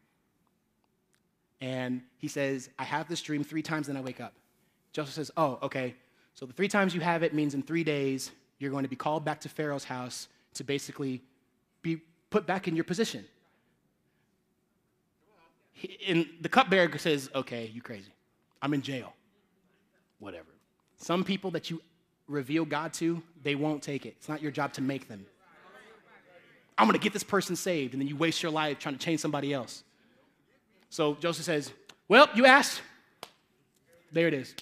[SPEAKER 1] And he says, I have this dream three times, then I wake up. Joseph says, Oh, okay. So the three times you have it means in three days you're going to be called back to Pharaoh's house to basically be put back in your position. And the cupbearer says, Okay, you crazy. I'm in jail. Whatever. Some people that you reveal God to, they won't take it. It's not your job to make them. I'm going to get this person saved. And then you waste your life trying to change somebody else. So Joseph says, Well, you asked. There it is.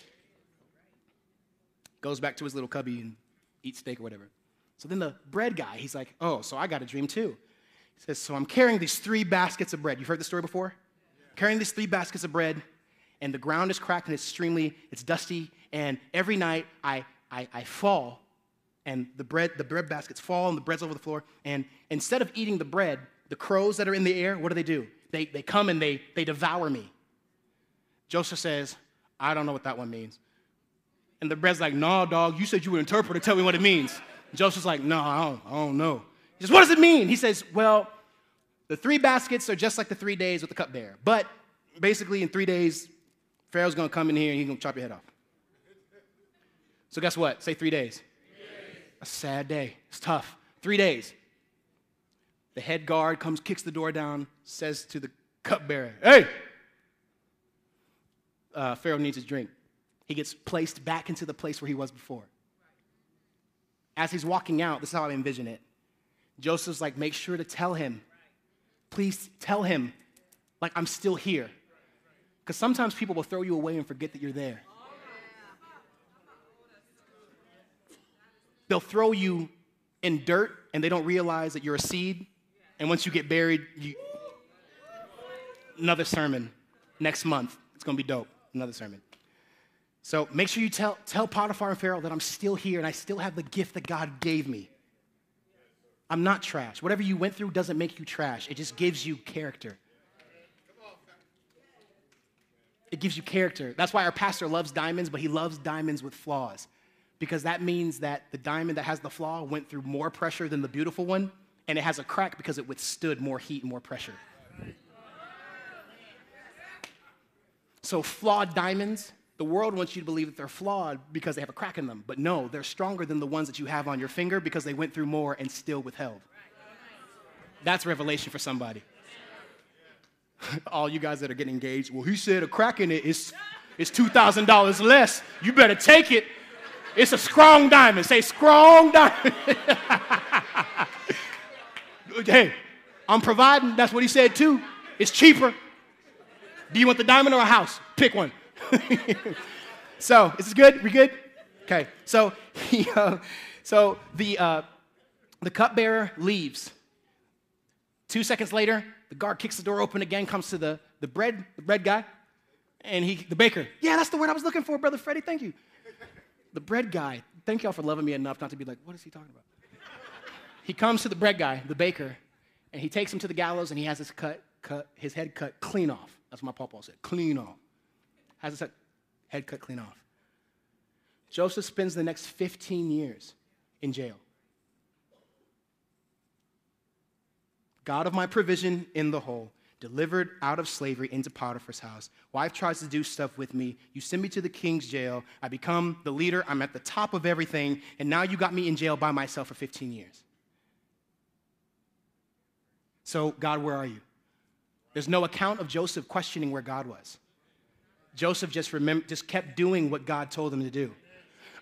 [SPEAKER 1] Goes back to his little cubby and eats steak or whatever. So then the bread guy, he's like, Oh, so I got a dream too. He says, So I'm carrying these three baskets of bread. You've heard the story before? Carrying these three baskets of bread, and the ground is cracked and it's extremely, it's dusty. And every night I, I, I fall and the bread, the bread baskets fall and the bread's over the floor. And instead of eating the bread, the crows that are in the air, what do they do? They, they come and they, they devour me. Joseph says, I don't know what that one means. And the bread's like, no, dog, you said you would interpret and tell me what it means. Joseph's like, no, I don't, I don't know. He says, what does it mean? He says, well, the three baskets are just like the three days with the cupbearer. But basically, in three days, Pharaoh's gonna come in here and he's gonna chop your head off. So guess what? Say three days a sad day. It's tough. Three days. The head guard comes, kicks the door down, says to the cupbearer, Hey, uh, Pharaoh needs his drink. He gets placed back into the place where he was before. As he's walking out, this is how I envision it. Joseph's like, Make sure to tell him. Please tell him, like, I'm still here. Because sometimes people will throw you away and forget that you're there. They'll throw you in dirt and they don't realize that you're a seed. And once you get buried, you another sermon next month. It's gonna be dope. Another sermon. So make sure you tell, tell Potiphar and Pharaoh that I'm still here and I still have the gift that God gave me. I'm not trash. Whatever you went through doesn't make you trash, it just gives you character. It gives you character. That's why our pastor loves diamonds, but he loves diamonds with flaws because that means that the diamond that has the flaw went through more pressure than the beautiful one, and it has a crack because it withstood more heat and more pressure. So, flawed diamonds The world wants you to believe that they're flawed because they have a crack in them. But no, they're stronger than the ones that you have on your finger because they went through more and still withheld. That's revelation for somebody. All you guys that are getting engaged, well, he said a crack in it is, is $2,000 less. You better take it. It's a strong diamond. Say strong diamond. hey, I'm providing. That's what he said too. It's cheaper. Do you want the diamond or a house? Pick one. so, is this good? We good? Okay. So he, uh, so the uh, the cupbearer leaves. Two seconds later, the guard kicks the door open again, comes to the, the bread, the bread guy, and he, the baker. Yeah, that's the word I was looking for, brother Freddie. Thank you. The bread guy. Thank y'all for loving me enough not to be like, what is he talking about? he comes to the bread guy, the baker, and he takes him to the gallows, and he has his cut, cut, his head cut clean off. That's what my papa said, clean off. Has his head cut clean off. Joseph spends the next 15 years in jail. God of my provision in the hole, delivered out of slavery into Potiphar's house. Wife tries to do stuff with me. You send me to the king's jail. I become the leader. I'm at the top of everything. And now you got me in jail by myself for 15 years. So, God, where are you? There's no account of Joseph questioning where God was. Joseph just, remember, just kept doing what God told him to do.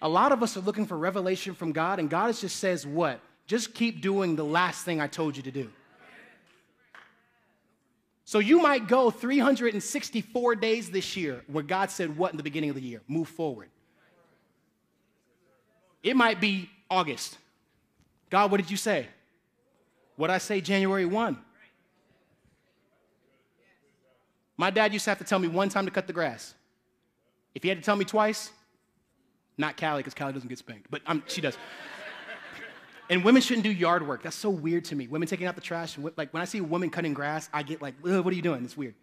[SPEAKER 1] A lot of us are looking for revelation from God, and God just says, What? Just keep doing the last thing I told you to do. So you might go 364 days this year where God said what in the beginning of the year? Move forward. It might be August. God, what did you say? What I say January 1? My dad used to have to tell me one time to cut the grass. If he had to tell me twice, not Callie, because Callie doesn't get spanked, but um, she does. And women shouldn't do yard work. That's so weird to me. Women taking out the trash. Like when I see a woman cutting grass, I get like, what are you doing? It's weird.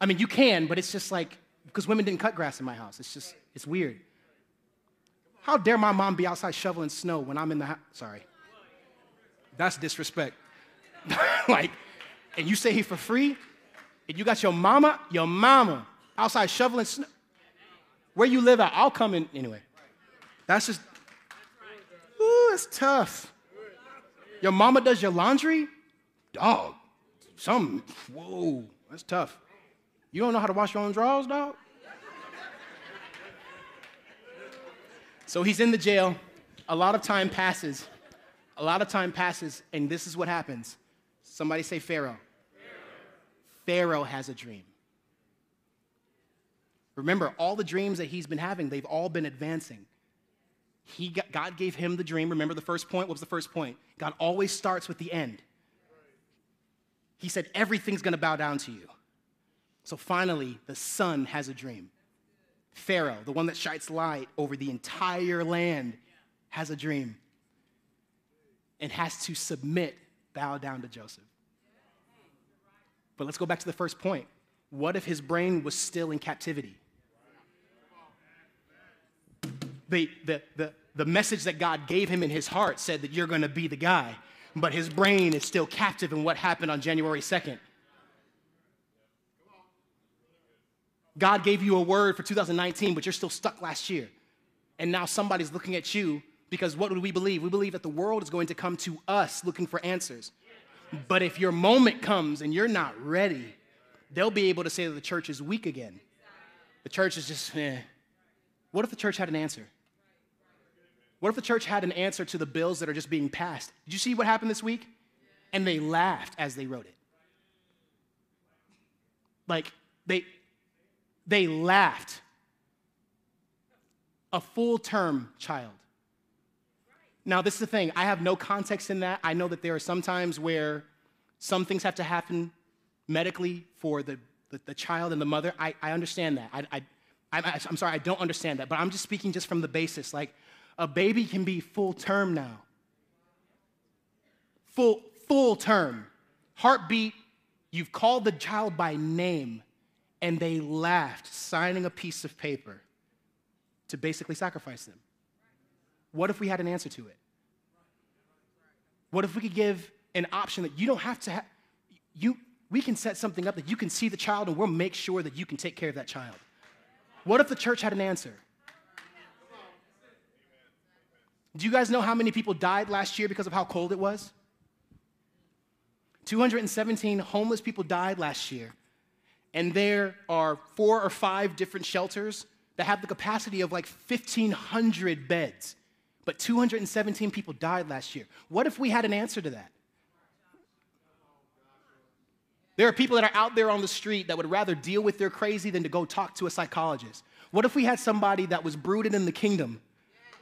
[SPEAKER 1] I mean, you can, but it's just like, because women didn't cut grass in my house. It's just, it's weird. How dare my mom be outside shoveling snow when I'm in the house? Sorry. That's disrespect. like, and you say he for free, and you got your mama, your mama outside shoveling snow. Where you live at, I'll come in anyway. That's just, ooh, it's tough. Your mama does your laundry? Dog, some, whoa, that's tough. You don't know how to wash your own drawers, dog? So he's in the jail. A lot of time passes. A lot of time passes, and this is what happens. Somebody say Pharaoh. Pharaoh, has a dream. Remember, all the dreams that he's been having, they've all been advancing. He got, God gave him the dream. Remember the first point? What was the first point? God always starts with the end. He said, Everything's going to bow down to you. So finally, the son has a dream. Pharaoh, the one that shines light over the entire land, has a dream and has to submit, bow down to Joseph. But let's go back to the first point. What if his brain was still in captivity? the, the, the, the message that God gave him in his heart said that you're going to be the guy, but his brain is still captive in what happened on January 2nd. God gave you a word for 2019, but you're still stuck last year. And now somebody's looking at you because what do we believe? We believe that the world is going to come to us looking for answers. But if your moment comes and you're not ready, they'll be able to say that the church is weak again. The church is just, eh. What if the church had an answer? What if the church had an answer to the bills that are just being passed? Did you see what happened this week? And they laughed as they wrote it. Like they they laughed. A full term child. Now, this is the thing. I have no context in that. I know that there are some times where some things have to happen medically for the, the, the child and the mother. I, I understand that. I, I, I, I'm sorry, I don't understand that. But I'm just speaking just from the basis. Like, a baby can be full term now. Full, full term. Heartbeat, you've called the child by name, and they laughed, signing a piece of paper to basically sacrifice them. What if we had an answer to it? What if we could give an option that you don't have to have, you, we can set something up that you can see the child and we'll make sure that you can take care of that child. What if the church had an answer? Do you guys know how many people died last year because of how cold it was? 217 homeless people died last year. And there are four or five different shelters that have the capacity of like 1,500 beds. But 217 people died last year. What if we had an answer to that? There are people that are out there on the street that would rather deal with their crazy than to go talk to a psychologist. What if we had somebody that was brooded in the kingdom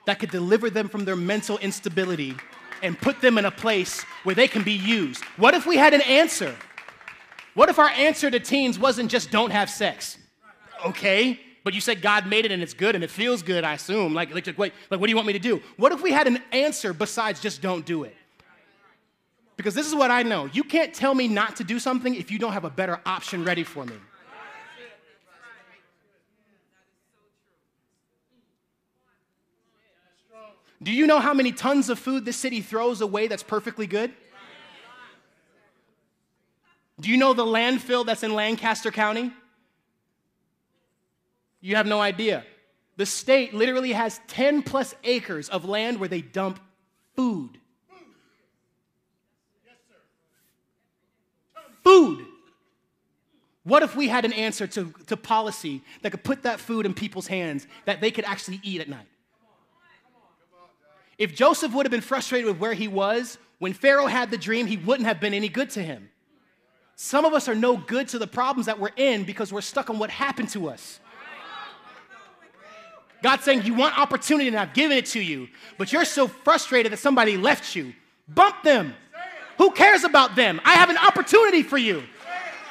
[SPEAKER 1] that could deliver them from their mental instability and put them in a place where they can be used? What if we had an answer? What if our answer to teens wasn't just don't have sex? Okay, but you said God made it and it's good and it feels good, I assume. Like, like, wait, like, what do you want me to do? What if we had an answer besides just don't do it? Because this is what I know. You can't tell me not to do something if you don't have a better option ready for me. Do you know how many tons of food this city throws away that's perfectly good? Do you know the landfill that's in Lancaster County? You have no idea. The state literally has 10 plus acres of land where they dump food. Food. What if we had an answer to, to policy that could put that food in people's hands that they could actually eat at night? If Joseph would have been frustrated with where he was, when Pharaoh had the dream, he wouldn't have been any good to him. Some of us are no good to the problems that we're in because we're stuck on what happened to us. God's saying, You want opportunity and I've given it to you, but you're so frustrated that somebody left you. Bump them. Who cares about them? I have an opportunity for you.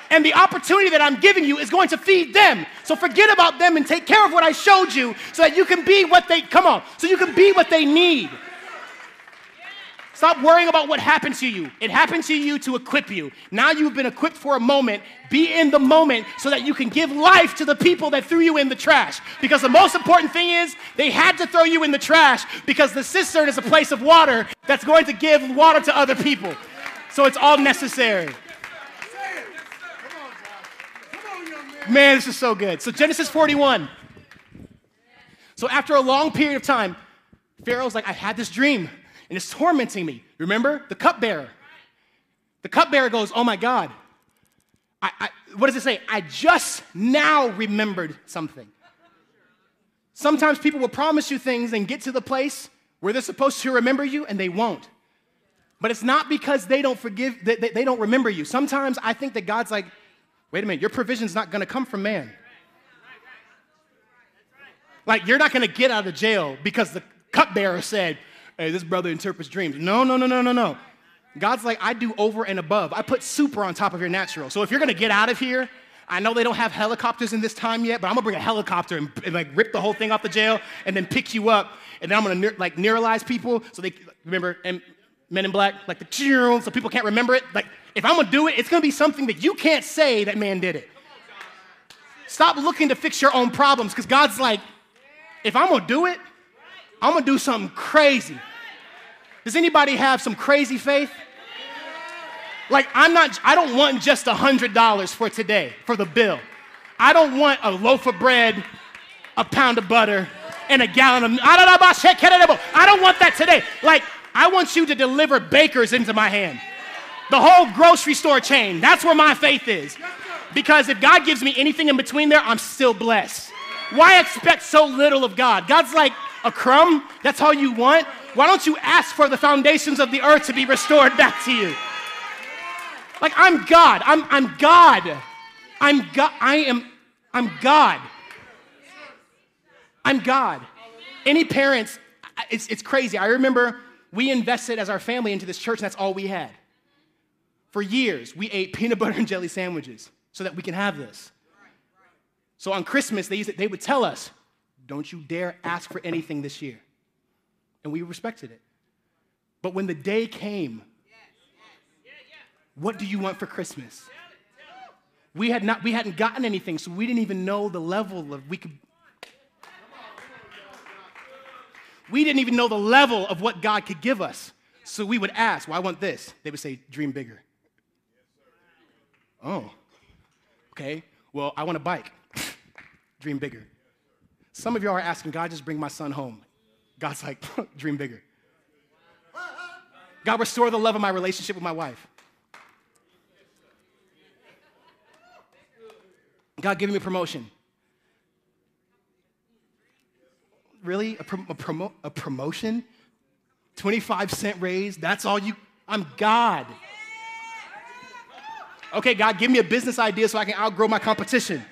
[SPEAKER 1] And the opportunity that I'm giving you is going to feed them. So forget about them and take care of what I showed you so that you can be what they, come on, so you can be what they need. Stop worrying about what happened to you. It happened to you to equip you. Now you've been equipped for a moment. Be in the moment so that you can give life to the people that threw you in the trash. Because the most important thing is they had to throw you in the trash because the cistern is a place of water that's going to give water to other people. So it's all necessary. Man, this is so good. So Genesis 41. So after a long period of time, Pharaoh's like, I had this dream and it's tormenting me. Remember? The cupbearer. The cupbearer goes, Oh my God. I, I, what does it say? I just now remembered something. Sometimes people will promise you things and get to the place where they're supposed to remember you and they won't. But it's not because they don't forgive, they, they, they don't remember you. Sometimes I think that God's like, wait a minute, your provision's not gonna come from man. Like, you're not gonna get out of jail because the cupbearer said, hey, this brother interprets dreams. No, no, no, no, no, no. God's like, I do over and above. I put super on top of your natural. So if you're gonna get out of here, I know they don't have helicopters in this time yet, but I'm gonna bring a helicopter and, and like rip the whole thing off the jail and then pick you up. And then I'm gonna like neuralize people so they remember and Men in Black, like the so people can't remember it. Like if I'm gonna do it, it's gonna be something that you can't say that man did it. Stop looking to fix your own problems because God's like, if I'm gonna do it, I'm gonna do something crazy. Does anybody have some crazy faith? Like, I'm not, I don't want just a $100 for today, for the bill. I don't want a loaf of bread, a pound of butter, and a gallon of, I don't want that today. Like, I want you to deliver bakers into my hand. The whole grocery store chain. That's where my faith is. Because if God gives me anything in between there, I'm still blessed. Why expect so little of God? God's like, a crumb? That's all you want? Why don't you ask for the foundations of the earth to be restored back to you? Like I'm God. I'm, I'm God. I'm God. I am I'm God. I'm God. Any parents, it's, it's crazy. I remember we invested as our family into this church, and that's all we had. For years, we ate peanut butter and jelly sandwiches so that we can have this. So on Christmas, they, used to, they would tell us, don't you dare ask for anything this year. And we respected it. But when the day came, what do you want for Christmas? We, had not, we hadn't gotten anything, so we didn't even know the level of we could. We didn't even know the level of what God could give us. So we would ask, Well, I want this. They would say, Dream bigger. Oh, okay. Well, I want a bike. Dream bigger. Some of y'all are asking, God, just bring my son home. God's like, dream bigger. God, restore the love of my relationship with my wife. God, give me a promotion. Really? A, a, promo- a promotion? 25 cent raise? That's all you? I'm God. Okay, God, give me a business idea so I can outgrow my competition.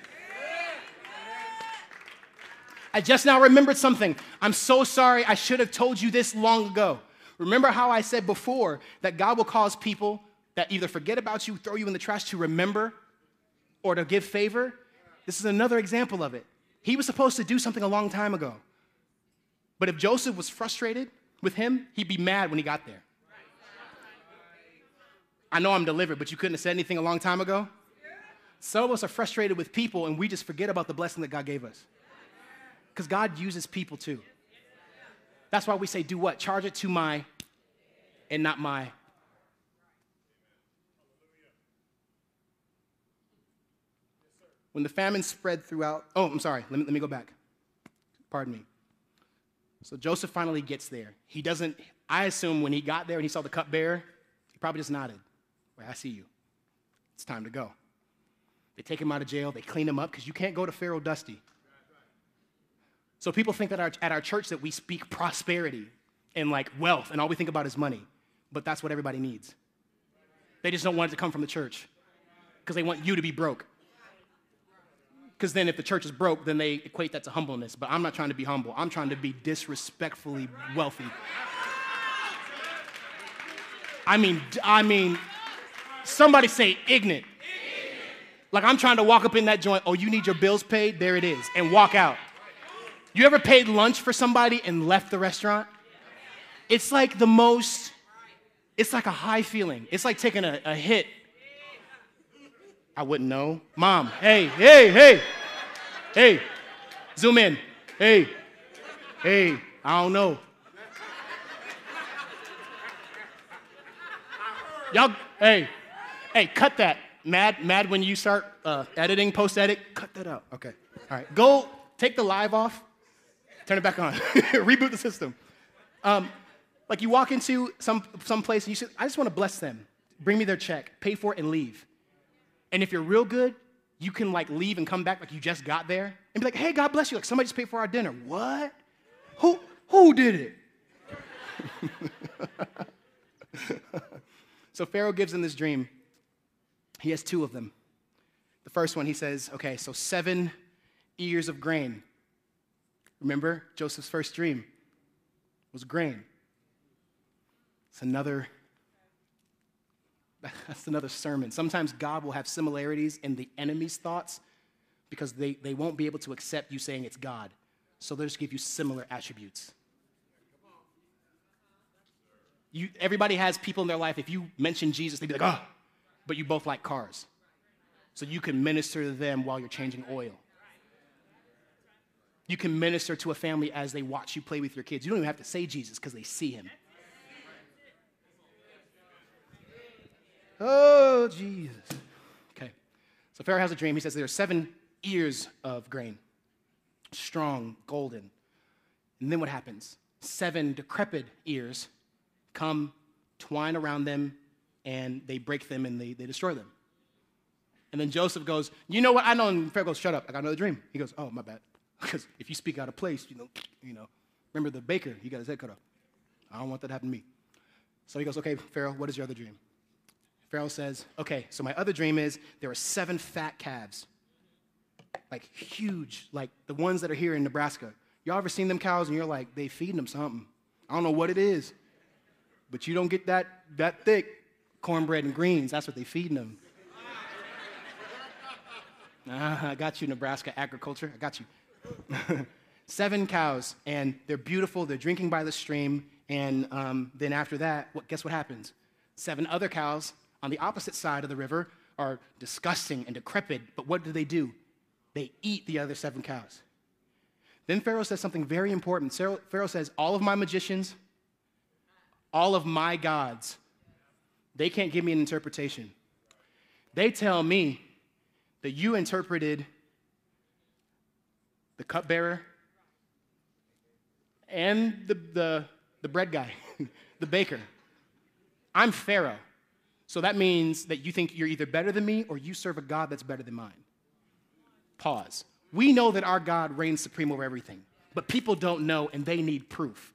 [SPEAKER 1] I just now remembered something. I'm so sorry. I should have told you this long ago. Remember how I said before that God will cause people that either forget about you, throw you in the trash to remember or to give favor? This is another example of it. He was supposed to do something a long time ago. But if Joseph was frustrated with him, he'd be mad when he got there. I know I'm delivered, but you couldn't have said anything a long time ago? Some of us are frustrated with people and we just forget about the blessing that God gave us. Because God uses people too. That's why we say, do what? Charge it to my and not my. When the famine spread throughout, oh, I'm sorry, let me, let me go back. Pardon me. So Joseph finally gets there. He doesn't, I assume when he got there and he saw the cupbearer, he probably just nodded. Wait, I see you. It's time to go. They take him out of jail, they clean him up because you can't go to Pharaoh dusty. So people think that our, at our church that we speak prosperity and like wealth, and all we think about is money. But that's what everybody needs. They just don't want it to come from the church because they want you to be broke. Because then if the church is broke, then they equate that to humbleness. But I'm not trying to be humble. I'm trying to be disrespectfully wealthy. I mean, I mean, somebody say ignorant. Like I'm trying to walk up in that joint. Oh, you need your bills paid? There it is, and walk out. You ever paid lunch for somebody and left the restaurant? It's like the most, it's like a high feeling. It's like taking a, a hit. I wouldn't know. Mom, hey, hey, hey, hey, zoom in. Hey, hey, I don't know. Y'all, hey, hey, cut that. Mad, mad when you start uh, editing, post edit, cut that out. Okay. All right. Go take the live off turn it back on, reboot the system. Um, like you walk into some, some place and you say, I just want to bless them. Bring me their check, pay for it, and leave. And if you're real good, you can like leave and come back like you just got there and be like, hey, God bless you. Like somebody just paid for our dinner. What? Who, who did it? so Pharaoh gives him this dream. He has two of them. The first one, he says, okay, so seven ears of grain. Remember, Joseph's first dream was grain. It's another that's another sermon. Sometimes God will have similarities in the enemy's thoughts because they, they won't be able to accept you saying it's God. So they'll just give you similar attributes. You, everybody has people in their life, if you mention Jesus, they'd be like, oh, but you both like cars. So you can minister to them while you're changing oil. You can minister to a family as they watch you play with your kids. You don't even have to say Jesus because they see him. Oh, Jesus. Okay. So Pharaoh has a dream. He says there are seven ears of grain, strong, golden. And then what happens? Seven decrepit ears come, twine around them, and they break them and they, they destroy them. And then Joseph goes, You know what? I know. And Pharaoh goes, Shut up. I got another dream. He goes, Oh, my bad. Because if you speak out of place, you know, you know, remember the baker, he got his head cut off. I don't want that to happen to me. So he goes, okay, Pharaoh, what is your other dream? Pharaoh says, okay, so my other dream is there are seven fat calves, like huge, like the ones that are here in Nebraska. Y'all ever seen them cows and you're like, they feeding them something. I don't know what it is, but you don't get that, that thick cornbread and greens. That's what they feeding them. ah, I got you, Nebraska agriculture. I got you. Seven cows, and they're beautiful. They're drinking by the stream. And um, then after that, what, guess what happens? Seven other cows on the opposite side of the river are disgusting and decrepit. But what do they do? They eat the other seven cows. Then Pharaoh says something very important. Pharaoh says, All of my magicians, all of my gods, they can't give me an interpretation. They tell me that you interpreted the cupbearer and the, the, the bread guy, the baker. I'm Pharaoh. So that means that you think you're either better than me or you serve a God that's better than mine. Pause. We know that our God reigns supreme over everything, but people don't know and they need proof.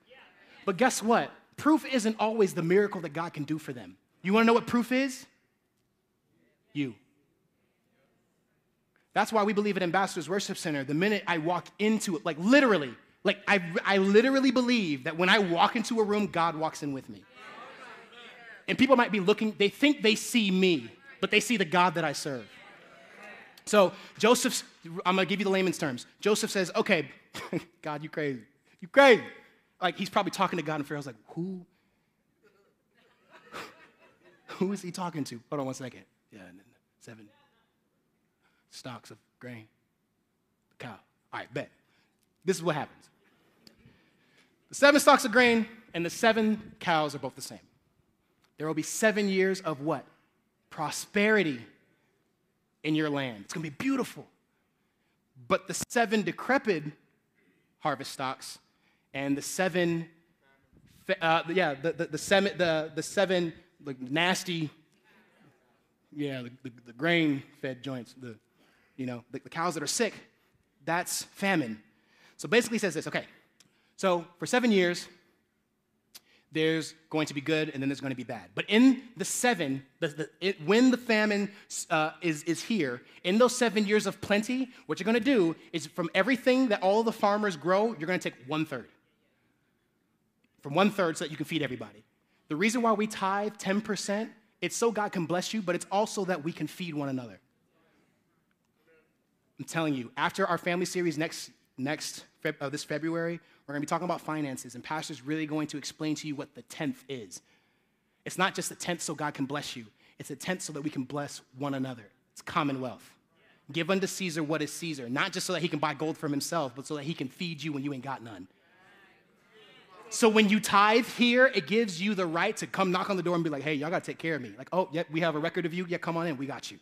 [SPEAKER 1] But guess what? Proof isn't always the miracle that God can do for them. You wanna know what proof is? You. That's why we believe at Ambassadors Worship Center, the minute I walk into it, like literally, like I, I literally believe that when I walk into a room, God walks in with me. And people might be looking, they think they see me, but they see the God that I serve. So Joseph, I'm gonna give you the layman's terms. Joseph says, okay, God, you crazy. You crazy. Like he's probably talking to God, and Pharaoh's like, who? who is he talking to? Hold on one second. Yeah, seven stalks of grain. The cow. All right, bet. This is what happens. The seven stalks of grain and the seven cows are both the same. There will be seven years of what? Prosperity in your land. It's going to be beautiful. But the seven decrepit harvest stalks and the seven, uh, yeah, the, the, the, seven, the, the seven like, nasty, yeah, the, the, the grain fed joints, the, you know, the, the cows that are sick, that's famine. So basically, says this okay, so for seven years, there's going to be good and then there's going to be bad. But in the seven, the, the, it, when the famine uh, is, is here, in those seven years of plenty, what you're going to do is from everything that all the farmers grow, you're going to take one third. From one third so that you can feed everybody. The reason why we tithe 10%, it's so God can bless you, but it's also that we can feed one another. I'm telling you, after our family series next, next uh, this February, we're going to be talking about finances, and Pastor's really going to explain to you what the tenth is. It's not just a tenth so God can bless you, it's a tenth so that we can bless one another. It's commonwealth. Give unto Caesar what is Caesar, not just so that he can buy gold from himself, but so that he can feed you when you ain't got none. So when you tithe here, it gives you the right to come knock on the door and be like, hey, y'all gotta take care of me. Like, oh, yep, we have a record of you. Yeah, come on in, we got you.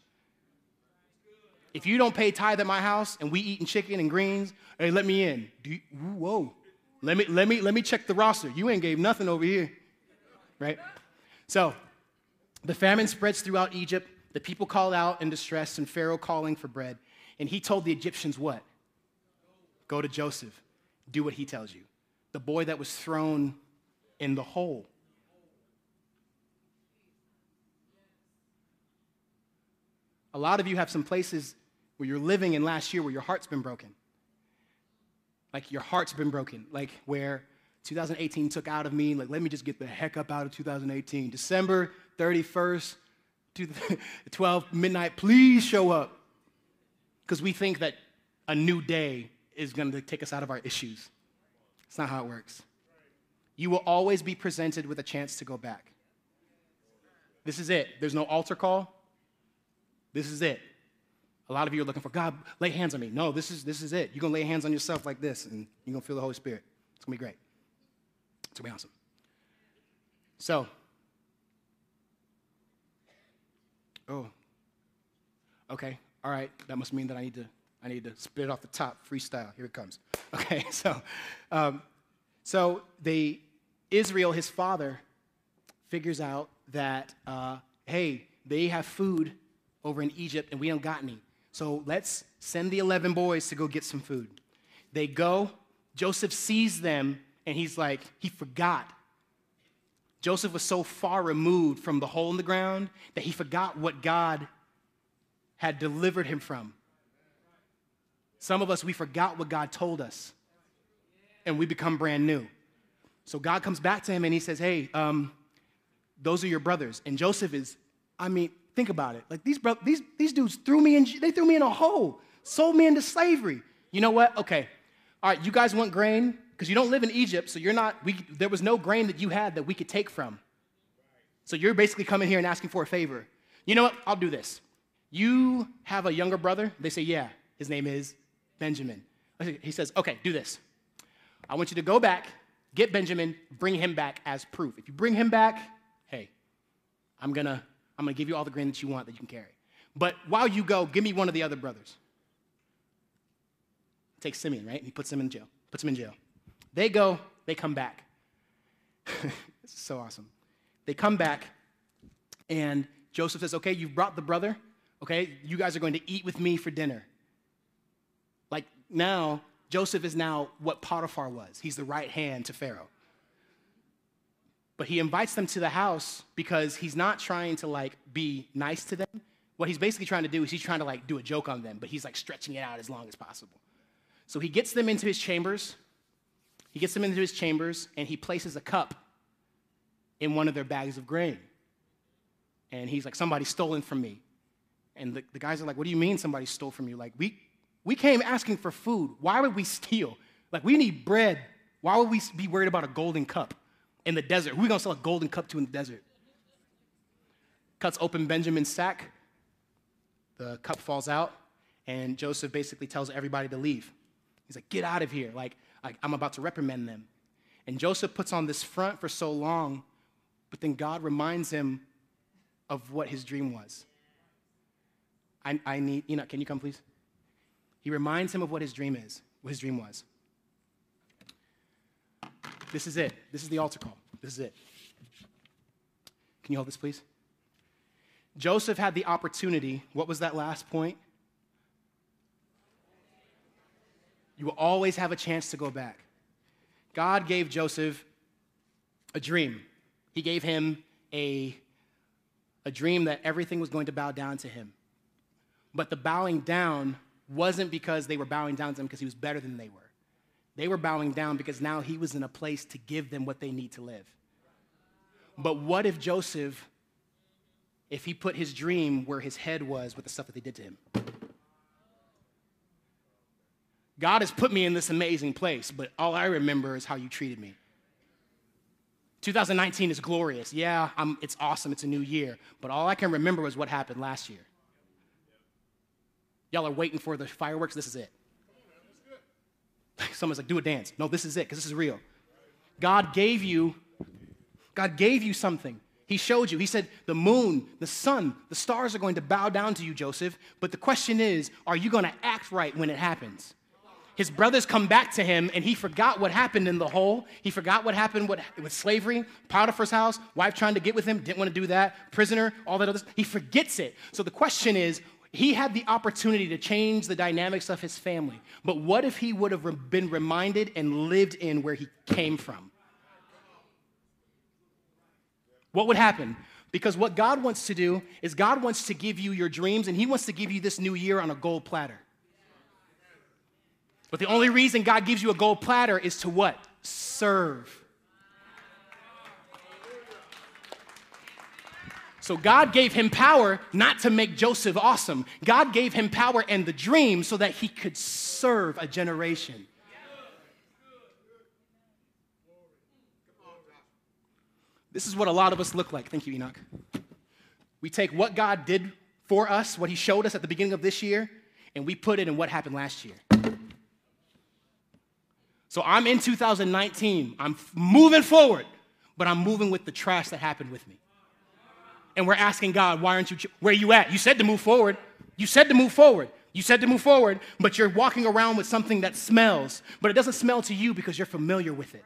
[SPEAKER 1] If you don't pay tithe at my house and we eating chicken and greens, hey, let me in. You, whoa. Let me, let, me, let me check the roster. You ain't gave nothing over here. Right? So the famine spreads throughout Egypt. The people call out in distress, and Pharaoh calling for bread. And he told the Egyptians what? Go to Joseph. Do what he tells you. The boy that was thrown in the hole. A lot of you have some places where you're living in last year where your heart's been broken. Like your heart's been broken. Like where 2018 took out of me, like let me just get the heck up out of 2018. December 31st, 12 midnight, please show up. Because we think that a new day is going to take us out of our issues. It's not how it works. You will always be presented with a chance to go back. This is it. There's no altar call. This is it. A lot of you are looking for God, lay hands on me. No, this is this is it. You're gonna lay hands on yourself like this, and you're gonna feel the Holy Spirit. It's gonna be great. It's gonna be awesome. So, oh, okay, all right. That must mean that I need to I need to spit it off the top, freestyle. Here it comes. Okay, so, um, so the Israel, his father, figures out that uh, hey, they have food over in Egypt, and we don't got any. So let's send the 11 boys to go get some food. They go. Joseph sees them, and he's like, he forgot. Joseph was so far removed from the hole in the ground that he forgot what God had delivered him from. Some of us, we forgot what God told us, and we become brand new. So God comes back to him and he says, Hey, um, those are your brothers. And Joseph is, I mean, Think about it. Like these, bro- these, these dudes threw me in, they threw me in a hole, sold me into slavery. You know what? Okay. All right, you guys want grain? Because you don't live in Egypt, so you're not, we, there was no grain that you had that we could take from. So you're basically coming here and asking for a favor. You know what? I'll do this. You have a younger brother? They say, yeah. His name is Benjamin. He says, okay, do this. I want you to go back, get Benjamin, bring him back as proof. If you bring him back, hey, I'm gonna I'm going to give you all the grain that you want that you can carry. But while you go, give me one of the other brothers. Take Simeon, right? He puts him in jail. Puts him in jail. They go, they come back. this is so awesome. They come back, and Joseph says, Okay, you've brought the brother. Okay, you guys are going to eat with me for dinner. Like now, Joseph is now what Potiphar was. He's the right hand to Pharaoh. But he invites them to the house because he's not trying to like be nice to them. What he's basically trying to do is he's trying to like do a joke on them, but he's like stretching it out as long as possible. So he gets them into his chambers. He gets them into his chambers and he places a cup in one of their bags of grain. And he's like, somebody stolen from me. And the, the guys are like, what do you mean somebody stole from you? Like, we, we came asking for food. Why would we steal? Like, we need bread. Why would we be worried about a golden cup in the desert? Who are we gonna sell a golden cup to in the desert? Cuts open Benjamin's sack. The cup falls out, and Joseph basically tells everybody to leave. He's like, get out of here. Like, like I'm about to reprimand them. And Joseph puts on this front for so long, but then God reminds him of what his dream was. I, I need, know, can you come please? He reminds him of what his dream is, what his dream was. This is it. This is the altar call. This is it. Can you hold this, please? Joseph had the opportunity. What was that last point? You will always have a chance to go back. God gave Joseph a dream. He gave him a, a dream that everything was going to bow down to him. But the bowing down wasn't because they were bowing down to him because he was better than they were. They were bowing down because now he was in a place to give them what they need to live. But what if Joseph, if he put his dream where his head was with the stuff that they did to him? God has put me in this amazing place, but all I remember is how you treated me. 2019 is glorious. Yeah, I'm, it's awesome. It's a new year. But all I can remember was what happened last year. Y'all are waiting for the fireworks. This is it. Someone's like, do a dance. No, this is it, because this is real. God gave you, God gave you something. He showed you. He said, the moon, the sun, the stars are going to bow down to you, Joseph. But the question is, are you going to act right when it happens? His brothers come back to him, and he forgot what happened in the hole. He forgot what happened with, with slavery, Potiphar's house, wife trying to get with him, didn't want to do that, prisoner, all that other stuff. He forgets it. So the question is, he had the opportunity to change the dynamics of his family. But what if he would have been reminded and lived in where he came from? What would happen? Because what God wants to do is God wants to give you your dreams and he wants to give you this new year on a gold platter. But the only reason God gives you a gold platter is to what? Serve. So God gave him power not to make Joseph awesome. God gave him power and the dream so that he could serve a generation. This is what a lot of us look like. Thank you, Enoch. We take what God did for us, what he showed us at the beginning of this year, and we put it in what happened last year. So I'm in 2019. I'm moving forward, but I'm moving with the trash that happened with me and we're asking God, why aren't you, where are you at? You said to move forward. You said to move forward. You said to move forward, but you're walking around with something that smells, but it doesn't smell to you because you're familiar with it.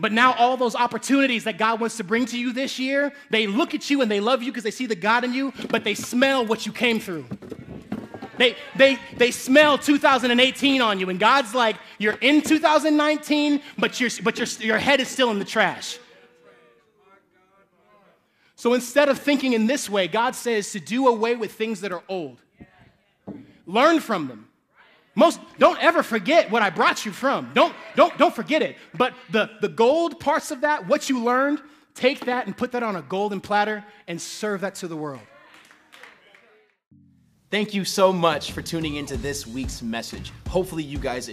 [SPEAKER 1] But now, all those opportunities that God wants to bring to you this year, they look at you and they love you because they see the God in you, but they smell what you came through. They, they, they smell 2018 on you, and God's like, you're in 2019, but, you're, but your your head is still in the trash. So instead of thinking in this way, God says to do away with things that are old. Learn from them. Most don't ever forget what I brought you from. Don't don't don't forget it. But the the gold parts of that, what you learned, take that and put that on a golden platter and serve that to the world.
[SPEAKER 2] Thank you so much for tuning into this week's message. Hopefully you guys